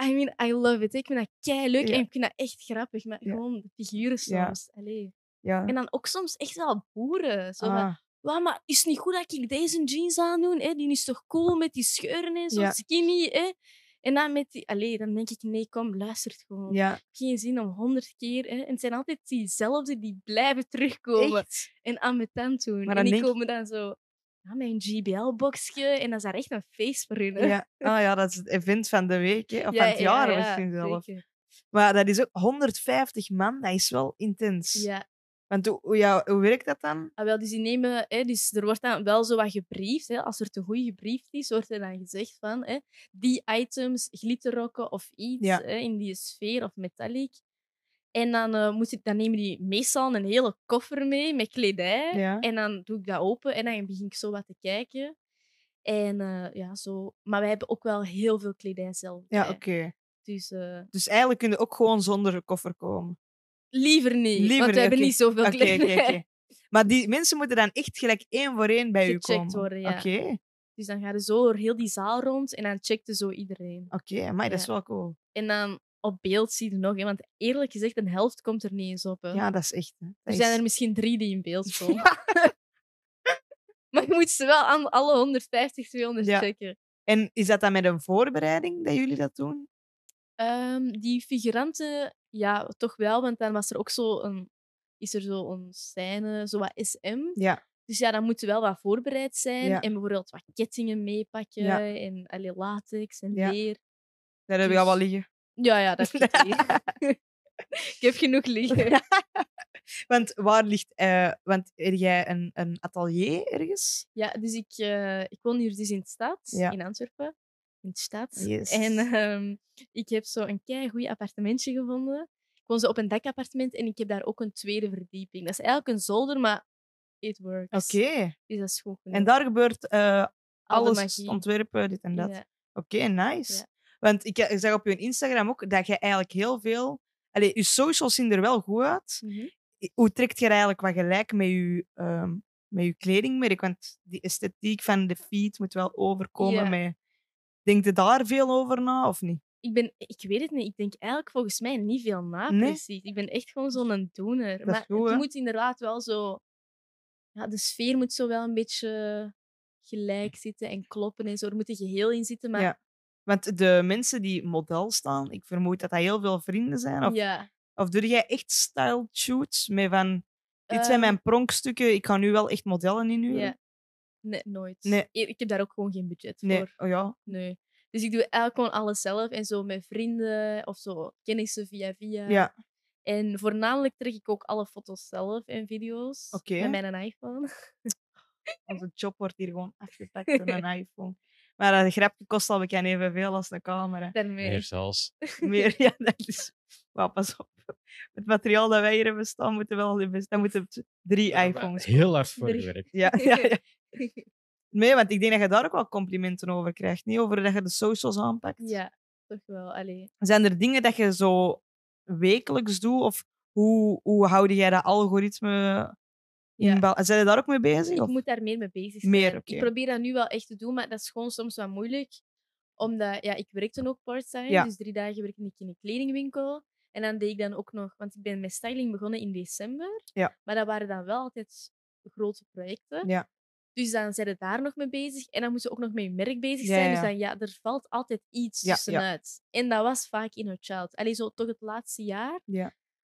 Speaker 2: I mean, I love it. Ik vind dat kei leuk
Speaker 1: Ja.
Speaker 2: en ik vind dat echt grappig. Maar
Speaker 1: Ja.
Speaker 2: gewoon de figuren soms. Allee.
Speaker 1: Ja.
Speaker 2: En dan ook soms echt wel boeren. Zo van,
Speaker 1: Ah,
Speaker 2: "Wauw, maar is het niet goed dat ik deze jeans aandoe? Hè? Die is toch cool met die scheuren en zo
Speaker 1: Ja.
Speaker 2: skinny. Hè? En dan met die... Allee, dan denk ik, nee, kom, luister het gewoon.
Speaker 1: ja,
Speaker 2: Geen zin om honderd keer... Hè? En het zijn altijd diezelfde die blijven terugkomen.
Speaker 1: echt.
Speaker 2: En ambetant doen.
Speaker 1: Maar
Speaker 2: en
Speaker 1: dan
Speaker 2: die komen dan zo... Ja, een GBL-boxje. En dat is daar echt een feest voor hun. hè.
Speaker 1: Ja. Ah ja, dat is het event van de week, hè. of
Speaker 2: Ja,
Speaker 1: van het
Speaker 2: ja,
Speaker 1: jaar
Speaker 2: ja,
Speaker 1: misschien zelf.
Speaker 2: zeker.
Speaker 1: Maar dat is ook 150 man, dat is wel intens.
Speaker 2: Ja,
Speaker 1: Want hoe, hoe, ja, hoe werkt dat dan?
Speaker 2: Ah, wel, dus die nemen, hè, dus er wordt dan wel zo wat gebriefd. Hè. Als er te goed gebriefd is, wordt er dan gezegd van hè, die items, glitterrokken of iets
Speaker 1: Ja.
Speaker 2: hè, in die sfeer of metallic. En dan, moet ik, dan nemen die meestal een hele koffer mee met kledij.
Speaker 1: Ja.
Speaker 2: En dan doe ik dat open en dan begin ik zo wat te kijken. En eh, ja, zo. Maar wij hebben ook wel heel veel kledij zelf.
Speaker 1: Ja, oké.
Speaker 2: Dus eh,
Speaker 1: Dus eigenlijk kun je ook gewoon zonder koffer komen.
Speaker 2: liever niet,
Speaker 1: Liever
Speaker 2: want we hebben niet zoveel kledij.
Speaker 1: Maar die mensen moeten dan echt gelijk één voor één bij u komen.
Speaker 2: worden, ja.
Speaker 1: Oké,
Speaker 2: Dus dan ga je zo door heel die zaal rond en dan checkte zo iedereen.
Speaker 1: oké. maar dat is wel cool.
Speaker 2: En dan op beeld zie je nog, hè, want eerlijk gezegd, een helft komt er niet eens op. Hè.
Speaker 1: Ja, dat is echt. hè.
Speaker 2: er zijn
Speaker 1: is-
Speaker 2: er misschien drie die in beeld <laughs> komen. <laughs> Maar je moet ze wel aan alle 150, 200
Speaker 1: Ja.
Speaker 2: checken.
Speaker 1: En is dat dan met een voorbereiding dat jullie dat doen?
Speaker 2: Ehm, die figuranten, ja, toch wel, want dan was er ook zo een, is er zo een scène, zo wat SM.
Speaker 1: Ja.
Speaker 2: Dus ja, dan moeten wel wat voorbereid zijn.
Speaker 1: Ja.
Speaker 2: En bijvoorbeeld wat kettingen meepakken
Speaker 1: Ja.
Speaker 2: en allee, latex en leer.
Speaker 1: Daar heb je al
Speaker 2: Dus-
Speaker 1: wel liggen.
Speaker 2: Ja, ja, dat heb <laughs> ik ik heb genoeg liggen. <laughs>
Speaker 1: Want waar ligt... eh, want heb jij een, een atelier ergens?
Speaker 2: Ja, dus ik, eh, ik woon hier dus in de stad,
Speaker 1: Ja.
Speaker 2: in Antwerpen. In de stad.
Speaker 1: Yes.
Speaker 2: En ehm, ik heb zo een kei goed appartementje gevonden. Ik woon zo op een dekappartement en ik heb daar ook een tweede verdieping. Dat is eigenlijk een zolder, maar it works.
Speaker 1: Oké.
Speaker 2: Dus dat is goed
Speaker 1: En daar gebeurt eh,
Speaker 2: Alle
Speaker 1: alles,
Speaker 2: magie.
Speaker 1: ontwerpen, dit en dat.
Speaker 2: Ja.
Speaker 1: Oké, nice.
Speaker 2: Ja.
Speaker 1: Want ik, ik zag op je Instagram ook dat je eigenlijk heel veel... Allee, je socials zien er wel goed uit.
Speaker 2: Mhm.
Speaker 1: Hoe trekt je er eigenlijk wat gelijk met je, ehm, met je kledingmerk? Want die esthetiek van de feed moet wel overkomen
Speaker 2: Ja.
Speaker 1: met... Denk je daar veel over na, of niet?
Speaker 2: Ik, ben, ik weet het niet. Ik denk eigenlijk volgens mij niet veel na,
Speaker 1: Nee?
Speaker 2: precies. Ik ben echt gewoon zo'n doener.
Speaker 1: is
Speaker 2: maar
Speaker 1: goed,
Speaker 2: het moet inderdaad wel zo... Ja, de sfeer moet zo wel een beetje gelijk zitten en kloppen en zo. Er moet een geheel in zitten, maar...
Speaker 1: Ja. Want de mensen die model staan, ik vermoed dat dat heel veel vrienden zijn. Of,
Speaker 2: ja.
Speaker 1: of doe jij echt style shoots met van... Dit zijn
Speaker 2: Ehm,
Speaker 1: mijn pronkstukken, ik ga nu wel echt modellen inhuren.
Speaker 2: Ja. Nee, nooit.
Speaker 1: Nee.
Speaker 2: Ik heb daar ook gewoon geen budget
Speaker 1: Nee,
Speaker 2: voor.
Speaker 1: oh ja.
Speaker 2: Nee. Dus ik doe eigenlijk gewoon alles zelf. En zo met vrienden of zo kennissen via via.
Speaker 1: Ja,
Speaker 2: En voornamelijk trek ik ook alle foto's zelf en video's.
Speaker 1: Oké.
Speaker 2: Met mijn iPhone.
Speaker 1: onze job wordt hier gewoon afgepakt <laughs> door een iPhone. Maar dat grapje kost al bekend evenveel als een camera.
Speaker 2: Daarmee.
Speaker 3: Meer zelfs. <laughs>
Speaker 1: Meer, ja, dat is... Wauw, pas op. Het materiaal dat wij hier hebben staan, moeten wel... Dat moeten drie
Speaker 3: Ja,
Speaker 1: iPhones
Speaker 3: Heel hard voor
Speaker 2: Drie.
Speaker 3: gewerkt.
Speaker 1: Ja, <laughs> ja, ja. Nee, want ik denk dat je daar ook wel complimenten over krijgt. Niet over dat je de socials aanpakt.
Speaker 2: ja, toch wel. Allee.
Speaker 1: Zijn er dingen dat je zo wekelijks doet? Of hoe, hoe houd jij dat algoritme
Speaker 2: Ja.
Speaker 1: bal- Zijn je daar ook mee bezig?
Speaker 2: Ik
Speaker 1: Of?
Speaker 2: moet daar meer mee bezig zijn.
Speaker 1: Meer.
Speaker 2: Ik probeer dat nu wel echt te doen, maar dat is gewoon soms wat moeilijk. Omdat, ja, ik werkte ook part-time.
Speaker 1: Ja.
Speaker 2: Dus drie dagen werkte ik in een kledingwinkel. En dan deed ik dan ook nog... Want ik ben met styling begonnen in december.
Speaker 1: Ja.
Speaker 2: Maar dat waren dan wel altijd grote projecten.
Speaker 1: Ja.
Speaker 2: Dus dan zijn je daar nog mee bezig. En dan moet je ook nog met je merk bezig zijn.
Speaker 1: ja,
Speaker 2: Dus dan, ja, er valt altijd iets tussenuit. En dat was vaak Inner Child. Allee, zo toch het laatste jaar.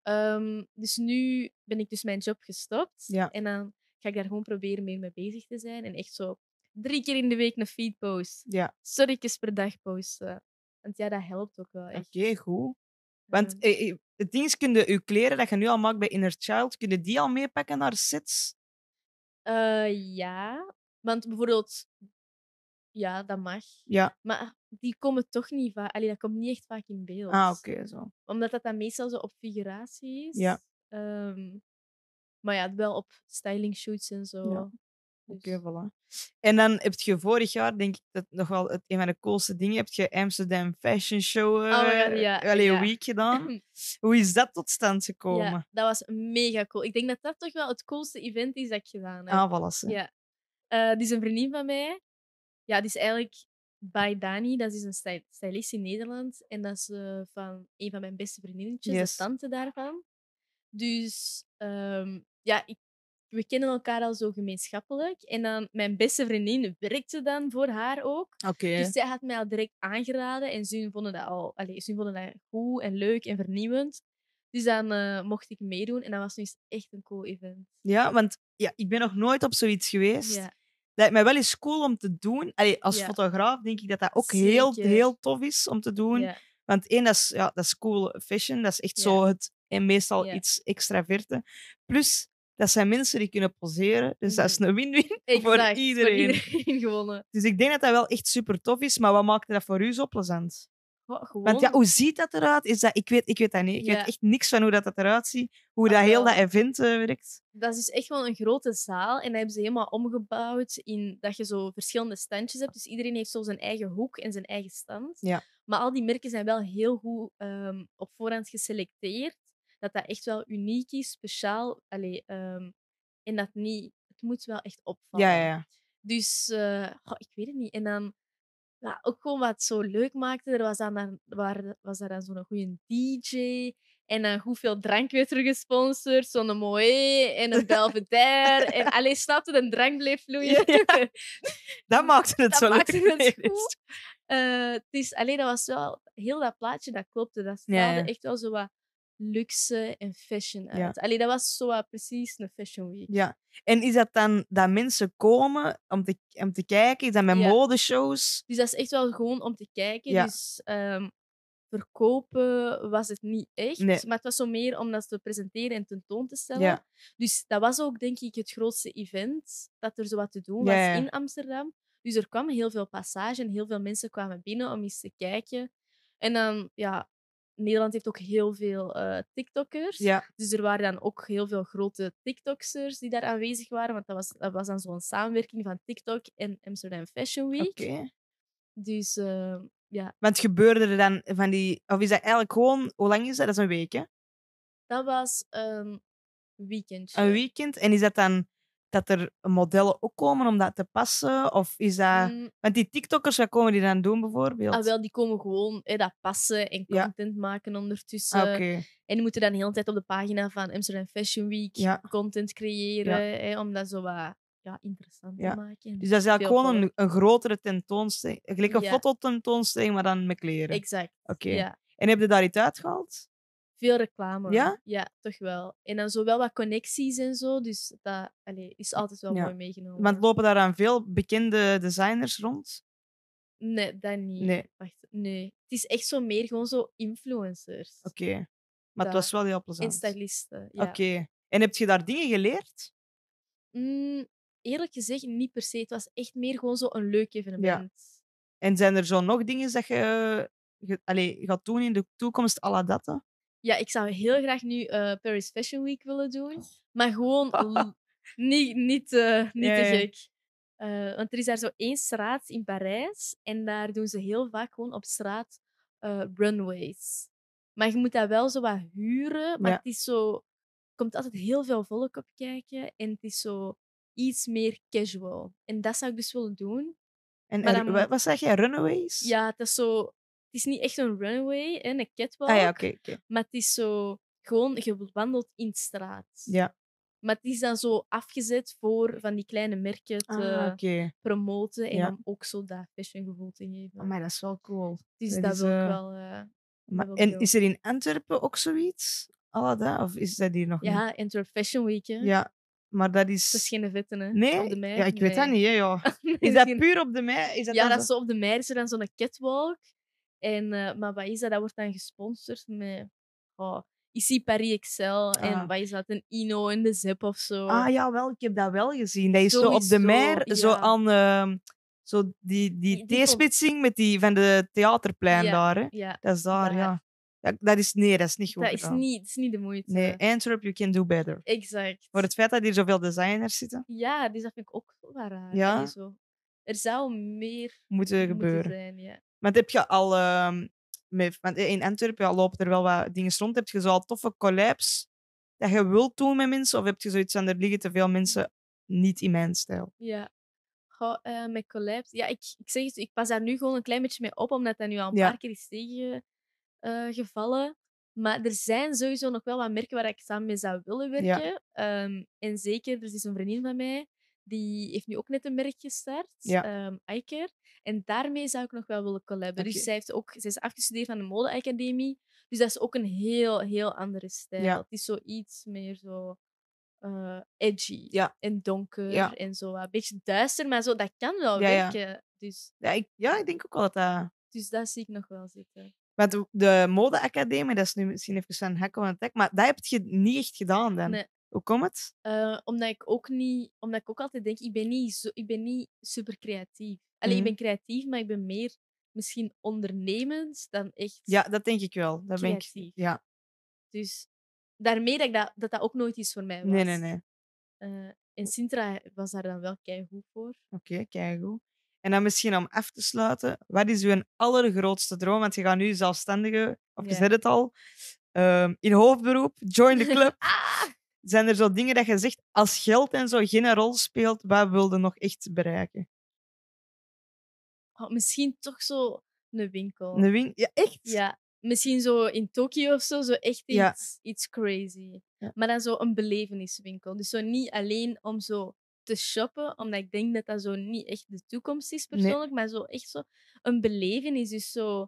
Speaker 2: Ehm, dus nu ben ik dus mijn job gestopt.
Speaker 1: Ja.
Speaker 2: En dan ga ik daar gewoon proberen meer mee bezig te zijn. En echt zo drie keer in de week een feed post.
Speaker 1: Ja,
Speaker 2: Storytjes per dag posten. Want ja, dat helpt ook wel echt.
Speaker 1: oké, goed. Want
Speaker 2: Ehm,
Speaker 1: eh, eh, het ding is, kun je je kleren dat je nu al maakt bij Inner Child, kun je die al meepakken naar sets?
Speaker 2: eh, ja, want bijvoorbeeld... Ja, dat mag.
Speaker 1: Ja.
Speaker 2: Maar die komen toch niet vaak... Allee, dat komt niet echt vaak in beeld.
Speaker 1: Ah, oké, zo.
Speaker 2: Omdat dat dan meestal zo op figuratie is.
Speaker 1: Ja.
Speaker 2: Ehm, maar ja, wel op styling shoots en zo.
Speaker 1: Ja.
Speaker 2: Dus-
Speaker 1: Oké, voilà. En dan heb je vorig jaar, denk ik, dat nog wel het, een van de coolste dingen, heb je Amsterdam Fashion Show
Speaker 2: God,
Speaker 1: eh,
Speaker 2: Oh ja,
Speaker 1: allee,
Speaker 2: ja.
Speaker 1: week gedaan. <clears throat> Hoe is dat tot stand gekomen?
Speaker 2: Ja, dat was mega cool. Ik denk dat dat toch wel het coolste event is dat ik gedaan heb.
Speaker 1: Ah, voilà.
Speaker 2: Ja. Eh, die is een vriendin van mij. Ja, is eigenlijk bij Dani. Dat is een sty- stylist in Nederland. En dat is eh, van een van mijn beste vriendinnetjes,
Speaker 1: Yes.
Speaker 2: de tante daarvan. Dus ehm, ja, ik, we kennen elkaar al zo gemeenschappelijk. En dan mijn beste vriendin werkte dan voor haar ook. Dus zij had mij al direct aangeraden en ze vonden dat al ze vonden dat goed en leuk en vernieuwend. Dus dan eh, mocht ik meedoen en dat was nu echt een cool event.
Speaker 1: Ja, want ja, ik ben nog nooit op zoiets geweest.
Speaker 2: Ja,
Speaker 1: lijkt mij wel eens cool om te doen. Allee, als
Speaker 2: Ja.
Speaker 1: fotograaf denk ik dat dat ook heel,
Speaker 2: Zeker.
Speaker 1: heel tof is om te doen.
Speaker 2: ja,
Speaker 1: Want één, dat is, ja, dat is cool fashion. Dat is echt
Speaker 2: Ja.
Speaker 1: zo het... En meestal
Speaker 2: Ja.
Speaker 1: iets extraverte. Plus, dat zijn mensen die kunnen poseren. Dus dat is een win-win <laughs> voor iedereen.
Speaker 2: Voor iedereen <laughs> gewonnen.
Speaker 1: Dus ik denk dat dat wel echt super tof is. Maar wat maakte dat voor u zo plezant?
Speaker 2: Gewoon.
Speaker 1: Want ja, hoe ziet dat eruit? Is dat, ik, weet, ik weet dat niet. Ik
Speaker 2: Ja.
Speaker 1: weet echt niks van hoe dat, dat eruit ziet. Hoe
Speaker 2: Ah,
Speaker 1: dat heel
Speaker 2: wel.
Speaker 1: dat event eh, werkt.
Speaker 2: Dat is dus echt wel een grote zaal en dat hebben ze helemaal omgebouwd in dat je zo verschillende standjes hebt. Dus iedereen heeft zo zijn eigen hoek en zijn eigen stand.
Speaker 1: Ja.
Speaker 2: Maar al die merken zijn wel heel goed ehm, op voorhand geselecteerd. Dat dat echt wel uniek is, speciaal. Allee, ehm, en dat niet... Het moet wel echt opvallen.
Speaker 1: Ja, ja, ja.
Speaker 2: Dus eh, ik weet het niet. En dan ja, ook gewoon wat zo leuk maakte. Er was, dan, dan, waar, was daar dan zo'n goede DJ. En dan hoeveel drank werd er gesponsord. Zo'n Moët en een Belvedere. en <laughs> alleen snapte de drank bleef vloeien. <laughs>
Speaker 1: Dat maakte het
Speaker 2: Dat
Speaker 1: zo
Speaker 2: maakte
Speaker 1: leuk.
Speaker 2: het goed. Eh, het is, alleen dat was wel... Heel dat plaatje, dat klopte. Dat
Speaker 1: Ja, ja.
Speaker 2: echt wel zo wat luxe en fashion uit.
Speaker 1: Ja.
Speaker 2: Allee, dat was zo precies een fashion week.
Speaker 1: Ja. En is dat dan dat mensen komen om te, om te kijken? Is dat met
Speaker 2: Ja.
Speaker 1: modeshows?
Speaker 2: Dus dat is echt wel gewoon om te kijken.
Speaker 1: Ja.
Speaker 2: Dus ehm, verkopen was het niet echt.
Speaker 1: Nee.
Speaker 2: Maar het was zo meer om dat te presenteren en tentoon te stellen.
Speaker 1: Ja.
Speaker 2: Dus dat was ook, denk ik, het grootste event dat er zo wat te doen was in Amsterdam. Dus er kwam heel veel passage en heel veel mensen kwamen binnen om eens te kijken. En dan, ja, Nederland heeft ook heel veel eh, TikTokkers.
Speaker 1: Ja.
Speaker 2: Dus er waren dan ook heel veel grote TikToksers die daar aanwezig waren. Want dat was, dat was dan zo'n samenwerking van TikTok en Amsterdam Fashion Week.
Speaker 1: Oké.
Speaker 2: Dus eh, ja,
Speaker 1: Want gebeurde er dan van die... Of is dat eigenlijk gewoon... Hoe lang is dat? Dat is een week, hè?
Speaker 2: dat was een weekendje.
Speaker 1: Een weekend. En is dat dan dat er modellen ook komen om dat te passen? Of is dat...
Speaker 2: Mm,
Speaker 1: Want die TikTokkers, wat komen die dan doen, bijvoorbeeld?
Speaker 2: ah, wel, die komen gewoon hè, dat passen en
Speaker 1: Ja.
Speaker 2: content maken ondertussen.
Speaker 1: Ah, Oké.
Speaker 2: En die moeten dan de hele tijd op de pagina van Amsterdam Fashion Week
Speaker 1: Ja.
Speaker 2: content creëren. Hè, om dat zo wat ja, interessant te maken.
Speaker 1: Dus dat is eigenlijk gewoon een, grotere tentoonstelling. Gelijk een fototentoonstelling, maar dan met kleren.
Speaker 2: Exact.
Speaker 1: Oké. En heb je daar iets uitgehaald?
Speaker 2: Veel reclame.
Speaker 1: Ja?
Speaker 2: Ja, toch wel. En dan zo wel wat connecties en zo. Dus dat allee, is altijd wel
Speaker 1: Ja.
Speaker 2: mooi meegenomen.
Speaker 1: Want lopen daar dan veel bekende designers rond?
Speaker 2: Nee, dat niet.
Speaker 1: Nee.
Speaker 2: Wacht, nee. Het is echt zo meer gewoon zo influencers.
Speaker 1: Oké. Maar het was wel heel
Speaker 2: En
Speaker 1: plezant.
Speaker 2: stylisten. Ja.
Speaker 1: Oké. En heb je daar dingen geleerd?
Speaker 2: Mm, eerlijk gezegd, niet per se. Het was echt meer gewoon zo een leuk evenement.
Speaker 1: En zijn er zo nog dingen dat je, allee, gaat doen in de toekomst, à la dat? hè?
Speaker 2: Ja, ik zou heel graag nu eh, Paris Fashion Week willen doen. Maar gewoon <laughs> niet, niet, eh, niet
Speaker 1: Ja,
Speaker 2: te gek. Eh, want er is daar zo één straat in Parijs. En daar doen ze heel vaak gewoon op straat runways. Maar je moet dat wel zo wat huren. Maar
Speaker 1: Ja.
Speaker 2: het is zo... Er komt altijd heel veel volk op kijken. En het is zo iets meer casual. En dat zou ik dus willen doen.
Speaker 1: En, wat zeg jij? Runaways?
Speaker 2: Ja, het is zo... Het is niet echt een runway, hè, een catwalk.
Speaker 1: Ah ja, oké.
Speaker 2: Maar het is zo gewoon, je wandelt in de straat.
Speaker 1: Ja.
Speaker 2: Maar het is dan zo afgezet voor van die kleine merken te
Speaker 1: Ah,
Speaker 2: promoten en
Speaker 1: Ja.
Speaker 2: om ook zo dat fashion gevoel te geven.
Speaker 1: Maar dat is wel cool. dat
Speaker 2: dat
Speaker 1: is,
Speaker 2: wil ik
Speaker 1: eh,
Speaker 2: wel. eh,
Speaker 1: Maar, en is er in Antwerpen ook zoiets? Dat? Of is dat hier nog niet?
Speaker 2: Ja, Antwerp Fashion Week. Hè.
Speaker 1: Ja, maar dat is...
Speaker 2: Dat is geen vette, hè?
Speaker 1: Nee?
Speaker 2: Op de mei.
Speaker 1: Ja, ik weet dat niet, hè, ja. <laughs>
Speaker 2: Nee,
Speaker 1: Is dat puur op de mei? Is dat
Speaker 2: Ja, dat
Speaker 1: zo
Speaker 2: op de mei is er dan zo'n catwalk. En, eh, maar wat is dat? Dat wordt dan gesponsord met oh, Ici Paris Excel.
Speaker 1: Ah.
Speaker 2: En wat is dat? Een Ino in de Zip of zo.
Speaker 1: Ah, jawel, ik heb dat wel gezien. Dat is zo op de mer, zo
Speaker 2: ja.
Speaker 1: aan... ehm, zo die, die T-spitsing met die van de theaterplein
Speaker 2: Ja,
Speaker 1: daar, hè.
Speaker 2: Ja,
Speaker 1: Dat is daar,
Speaker 2: daar.
Speaker 1: ja. ja. Dat is... Nee, dat is niet goed
Speaker 2: dat is niet, dat is niet de moeite.
Speaker 1: Nee, Antwerp, you can do better.
Speaker 2: Exact.
Speaker 1: Voor het feit dat hier zoveel designers zitten,
Speaker 2: Ja, dus dat vind ik ook wel raar.
Speaker 1: Ja?
Speaker 2: Zo. Er zou meer
Speaker 1: moeten
Speaker 2: moeten
Speaker 1: gebeuren.
Speaker 2: zijn, ja.
Speaker 1: Maar heb je al... ehm, met, want in Antwerpen ja, lopen er wel wat dingen rond. Heb je zo al toffe collabs dat je wilt doen met mensen? Of heb je zoiets aan er liggen te veel mensen niet in mijn stijl?
Speaker 2: Ja. Goh, eh, met collabs. Ja, ik, ik zeg het, ik pas daar nu gewoon een klein beetje mee op, omdat dat nu al een
Speaker 1: Ja.
Speaker 2: paar keer is tegengevallen. maar er zijn sowieso nog wel wat merken waar ik samen mee zou willen werken. Ehm, en zeker, er is een vriendin van mij, die heeft nu ook net een merk gestart,
Speaker 1: Ja.
Speaker 2: ehm iCare. En daarmee zou ik nog wel willen collaben.
Speaker 1: Oké.
Speaker 2: Dus zij, heeft ook, zij is afgestudeerd aan de modeacademie. Dus dat is ook een heel, heel andere stijl.
Speaker 1: Ja.
Speaker 2: Het is zoiets meer zo eh, edgy
Speaker 1: Ja.
Speaker 2: en donker en zo. Een beetje duister, maar zo, dat kan wel werken. Dus,
Speaker 1: Ja, ik, ja, ik denk ook wel dat dat...
Speaker 2: dus dat zie ik nog wel zitten.
Speaker 1: Want de, de modeacademie, dat is nu misschien even een hek om het tek, maar dat heb je niet echt gedaan dan.
Speaker 2: Nee.
Speaker 1: Hoe komt het?
Speaker 2: Eh, omdat ik ook niet, omdat ik ook altijd denk, ik ben niet, zo, ik ben niet super creatief. Alleen ik ben creatief, maar ik ben meer misschien ondernemend dan echt
Speaker 1: Ja, dat denk ik wel. Dat ben ik, ja,
Speaker 2: Dus daarmee dat, ik dat, dat dat ook nooit iets voor mij was.
Speaker 1: nee, nee, nee.
Speaker 2: Eh, en Sintra was daar dan wel keigoed voor.
Speaker 1: Oké, kijk goed. En dan misschien om af te sluiten, wat is uw allergrootste droom? Want je gaat nu zelfstandige, of je
Speaker 2: Ja.
Speaker 1: zet het al, ehm, in hoofdberoep, join the club. <laughs>
Speaker 2: Ah!
Speaker 1: Zijn er zo dingen dat je zegt, als geld en zo geen rol speelt, wat wilde nog echt bereiken?
Speaker 2: Oh, misschien toch zo een winkel.
Speaker 1: Een wing? Ja, echt?
Speaker 2: Ja, misschien zo in Tokio of zo, zo echt
Speaker 1: Ja.
Speaker 2: iets, iets crazy.
Speaker 1: Ja.
Speaker 2: Maar dan zo een beleveniswinkel. Dus zo niet alleen om zo te shoppen, omdat ik denk dat dat zo niet echt de toekomst is
Speaker 1: Nee.
Speaker 2: persoonlijk, maar zo echt zo een belevenis. Dus zo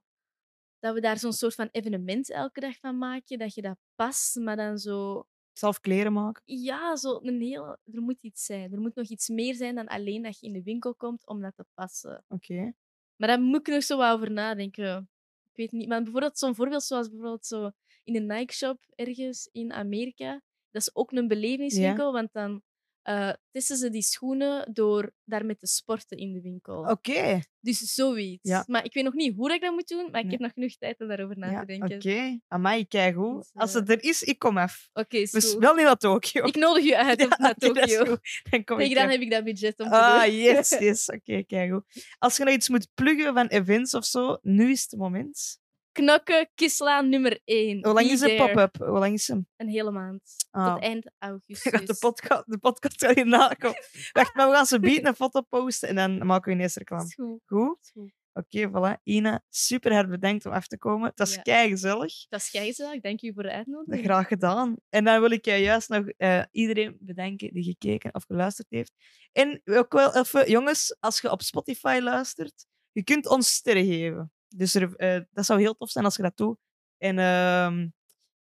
Speaker 2: dat we daar zo'n soort van evenement elke dag van maken, dat je dat past, maar dan zo
Speaker 1: Zelf kleren maken?
Speaker 2: ja, zo een heel, er moet iets zijn. Er moet nog iets meer zijn dan alleen dat je in de winkel komt om dat te passen.
Speaker 1: Oké.
Speaker 2: Maar daar moet ik nog zo wat over nadenken. Ik weet niet. Maar bijvoorbeeld zo'n voorbeeld zoals bijvoorbeeld zo in een Nike-shop ergens in Amerika. Dat is ook een beleveniswinkel, want dan eh, testen ze die schoenen door daarmee te sporten in de winkel.
Speaker 1: Oké.
Speaker 2: Dus zoiets.
Speaker 1: Ja.
Speaker 2: Maar ik weet nog niet hoe ik dat moet doen, maar ik
Speaker 1: Nee.
Speaker 2: heb nog genoeg tijd om daarover na
Speaker 1: Ja,
Speaker 2: te denken.
Speaker 1: Oké. Amai, kijk goed.
Speaker 2: Dus,
Speaker 1: Als
Speaker 2: eh,
Speaker 1: het er is, ik kom af.
Speaker 2: Oké, is
Speaker 1: Dus wel niet naar Tokio.
Speaker 2: Ik nodig je uit <laughs>
Speaker 1: Ja,
Speaker 2: naar Tokio.
Speaker 1: Dan kom ik
Speaker 2: dan heb ik dat budget om te
Speaker 1: Ah,
Speaker 2: doen.
Speaker 1: yes, <laughs> yes. Oké, kijk goed. Als je nog iets moet pluggen van events of zo, nu is het moment.
Speaker 2: Knokken, Kislaan nummer 1.
Speaker 1: Hoe lang is de pop-up? Hoe lang is hem?
Speaker 2: Een hele maand.
Speaker 1: Ah.
Speaker 2: Tot eind augustus. <laughs>
Speaker 1: Gaat de, podcast, de podcast gaat hierna komen. <laughs> Wacht, maar we gaan ze beat een foto posten en dan maken we ineens reclame.
Speaker 2: Is goed.
Speaker 1: Goed?
Speaker 2: is goed.
Speaker 1: Oké, voilà. Ina, super hard bedankt om af te komen. Was
Speaker 2: Ja.
Speaker 1: kei gezellig.
Speaker 2: Dat is gezellig. Dank u voor de uitnodiging.
Speaker 1: Graag gedaan. En dan wil ik juist nog eh, iedereen bedanken die gekeken of geluisterd heeft. En ook wel even, jongens, als je op Spotify luistert, je kunt ons sterren geven. Dus er, eh, dat zou heel tof zijn als je dat doet. En ehm,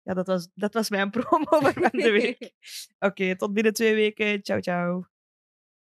Speaker 1: ja, dat was, dat was mijn <laughs> promo van de week. <laughs> Oké, tot binnen twee weken. Ciao, ciao.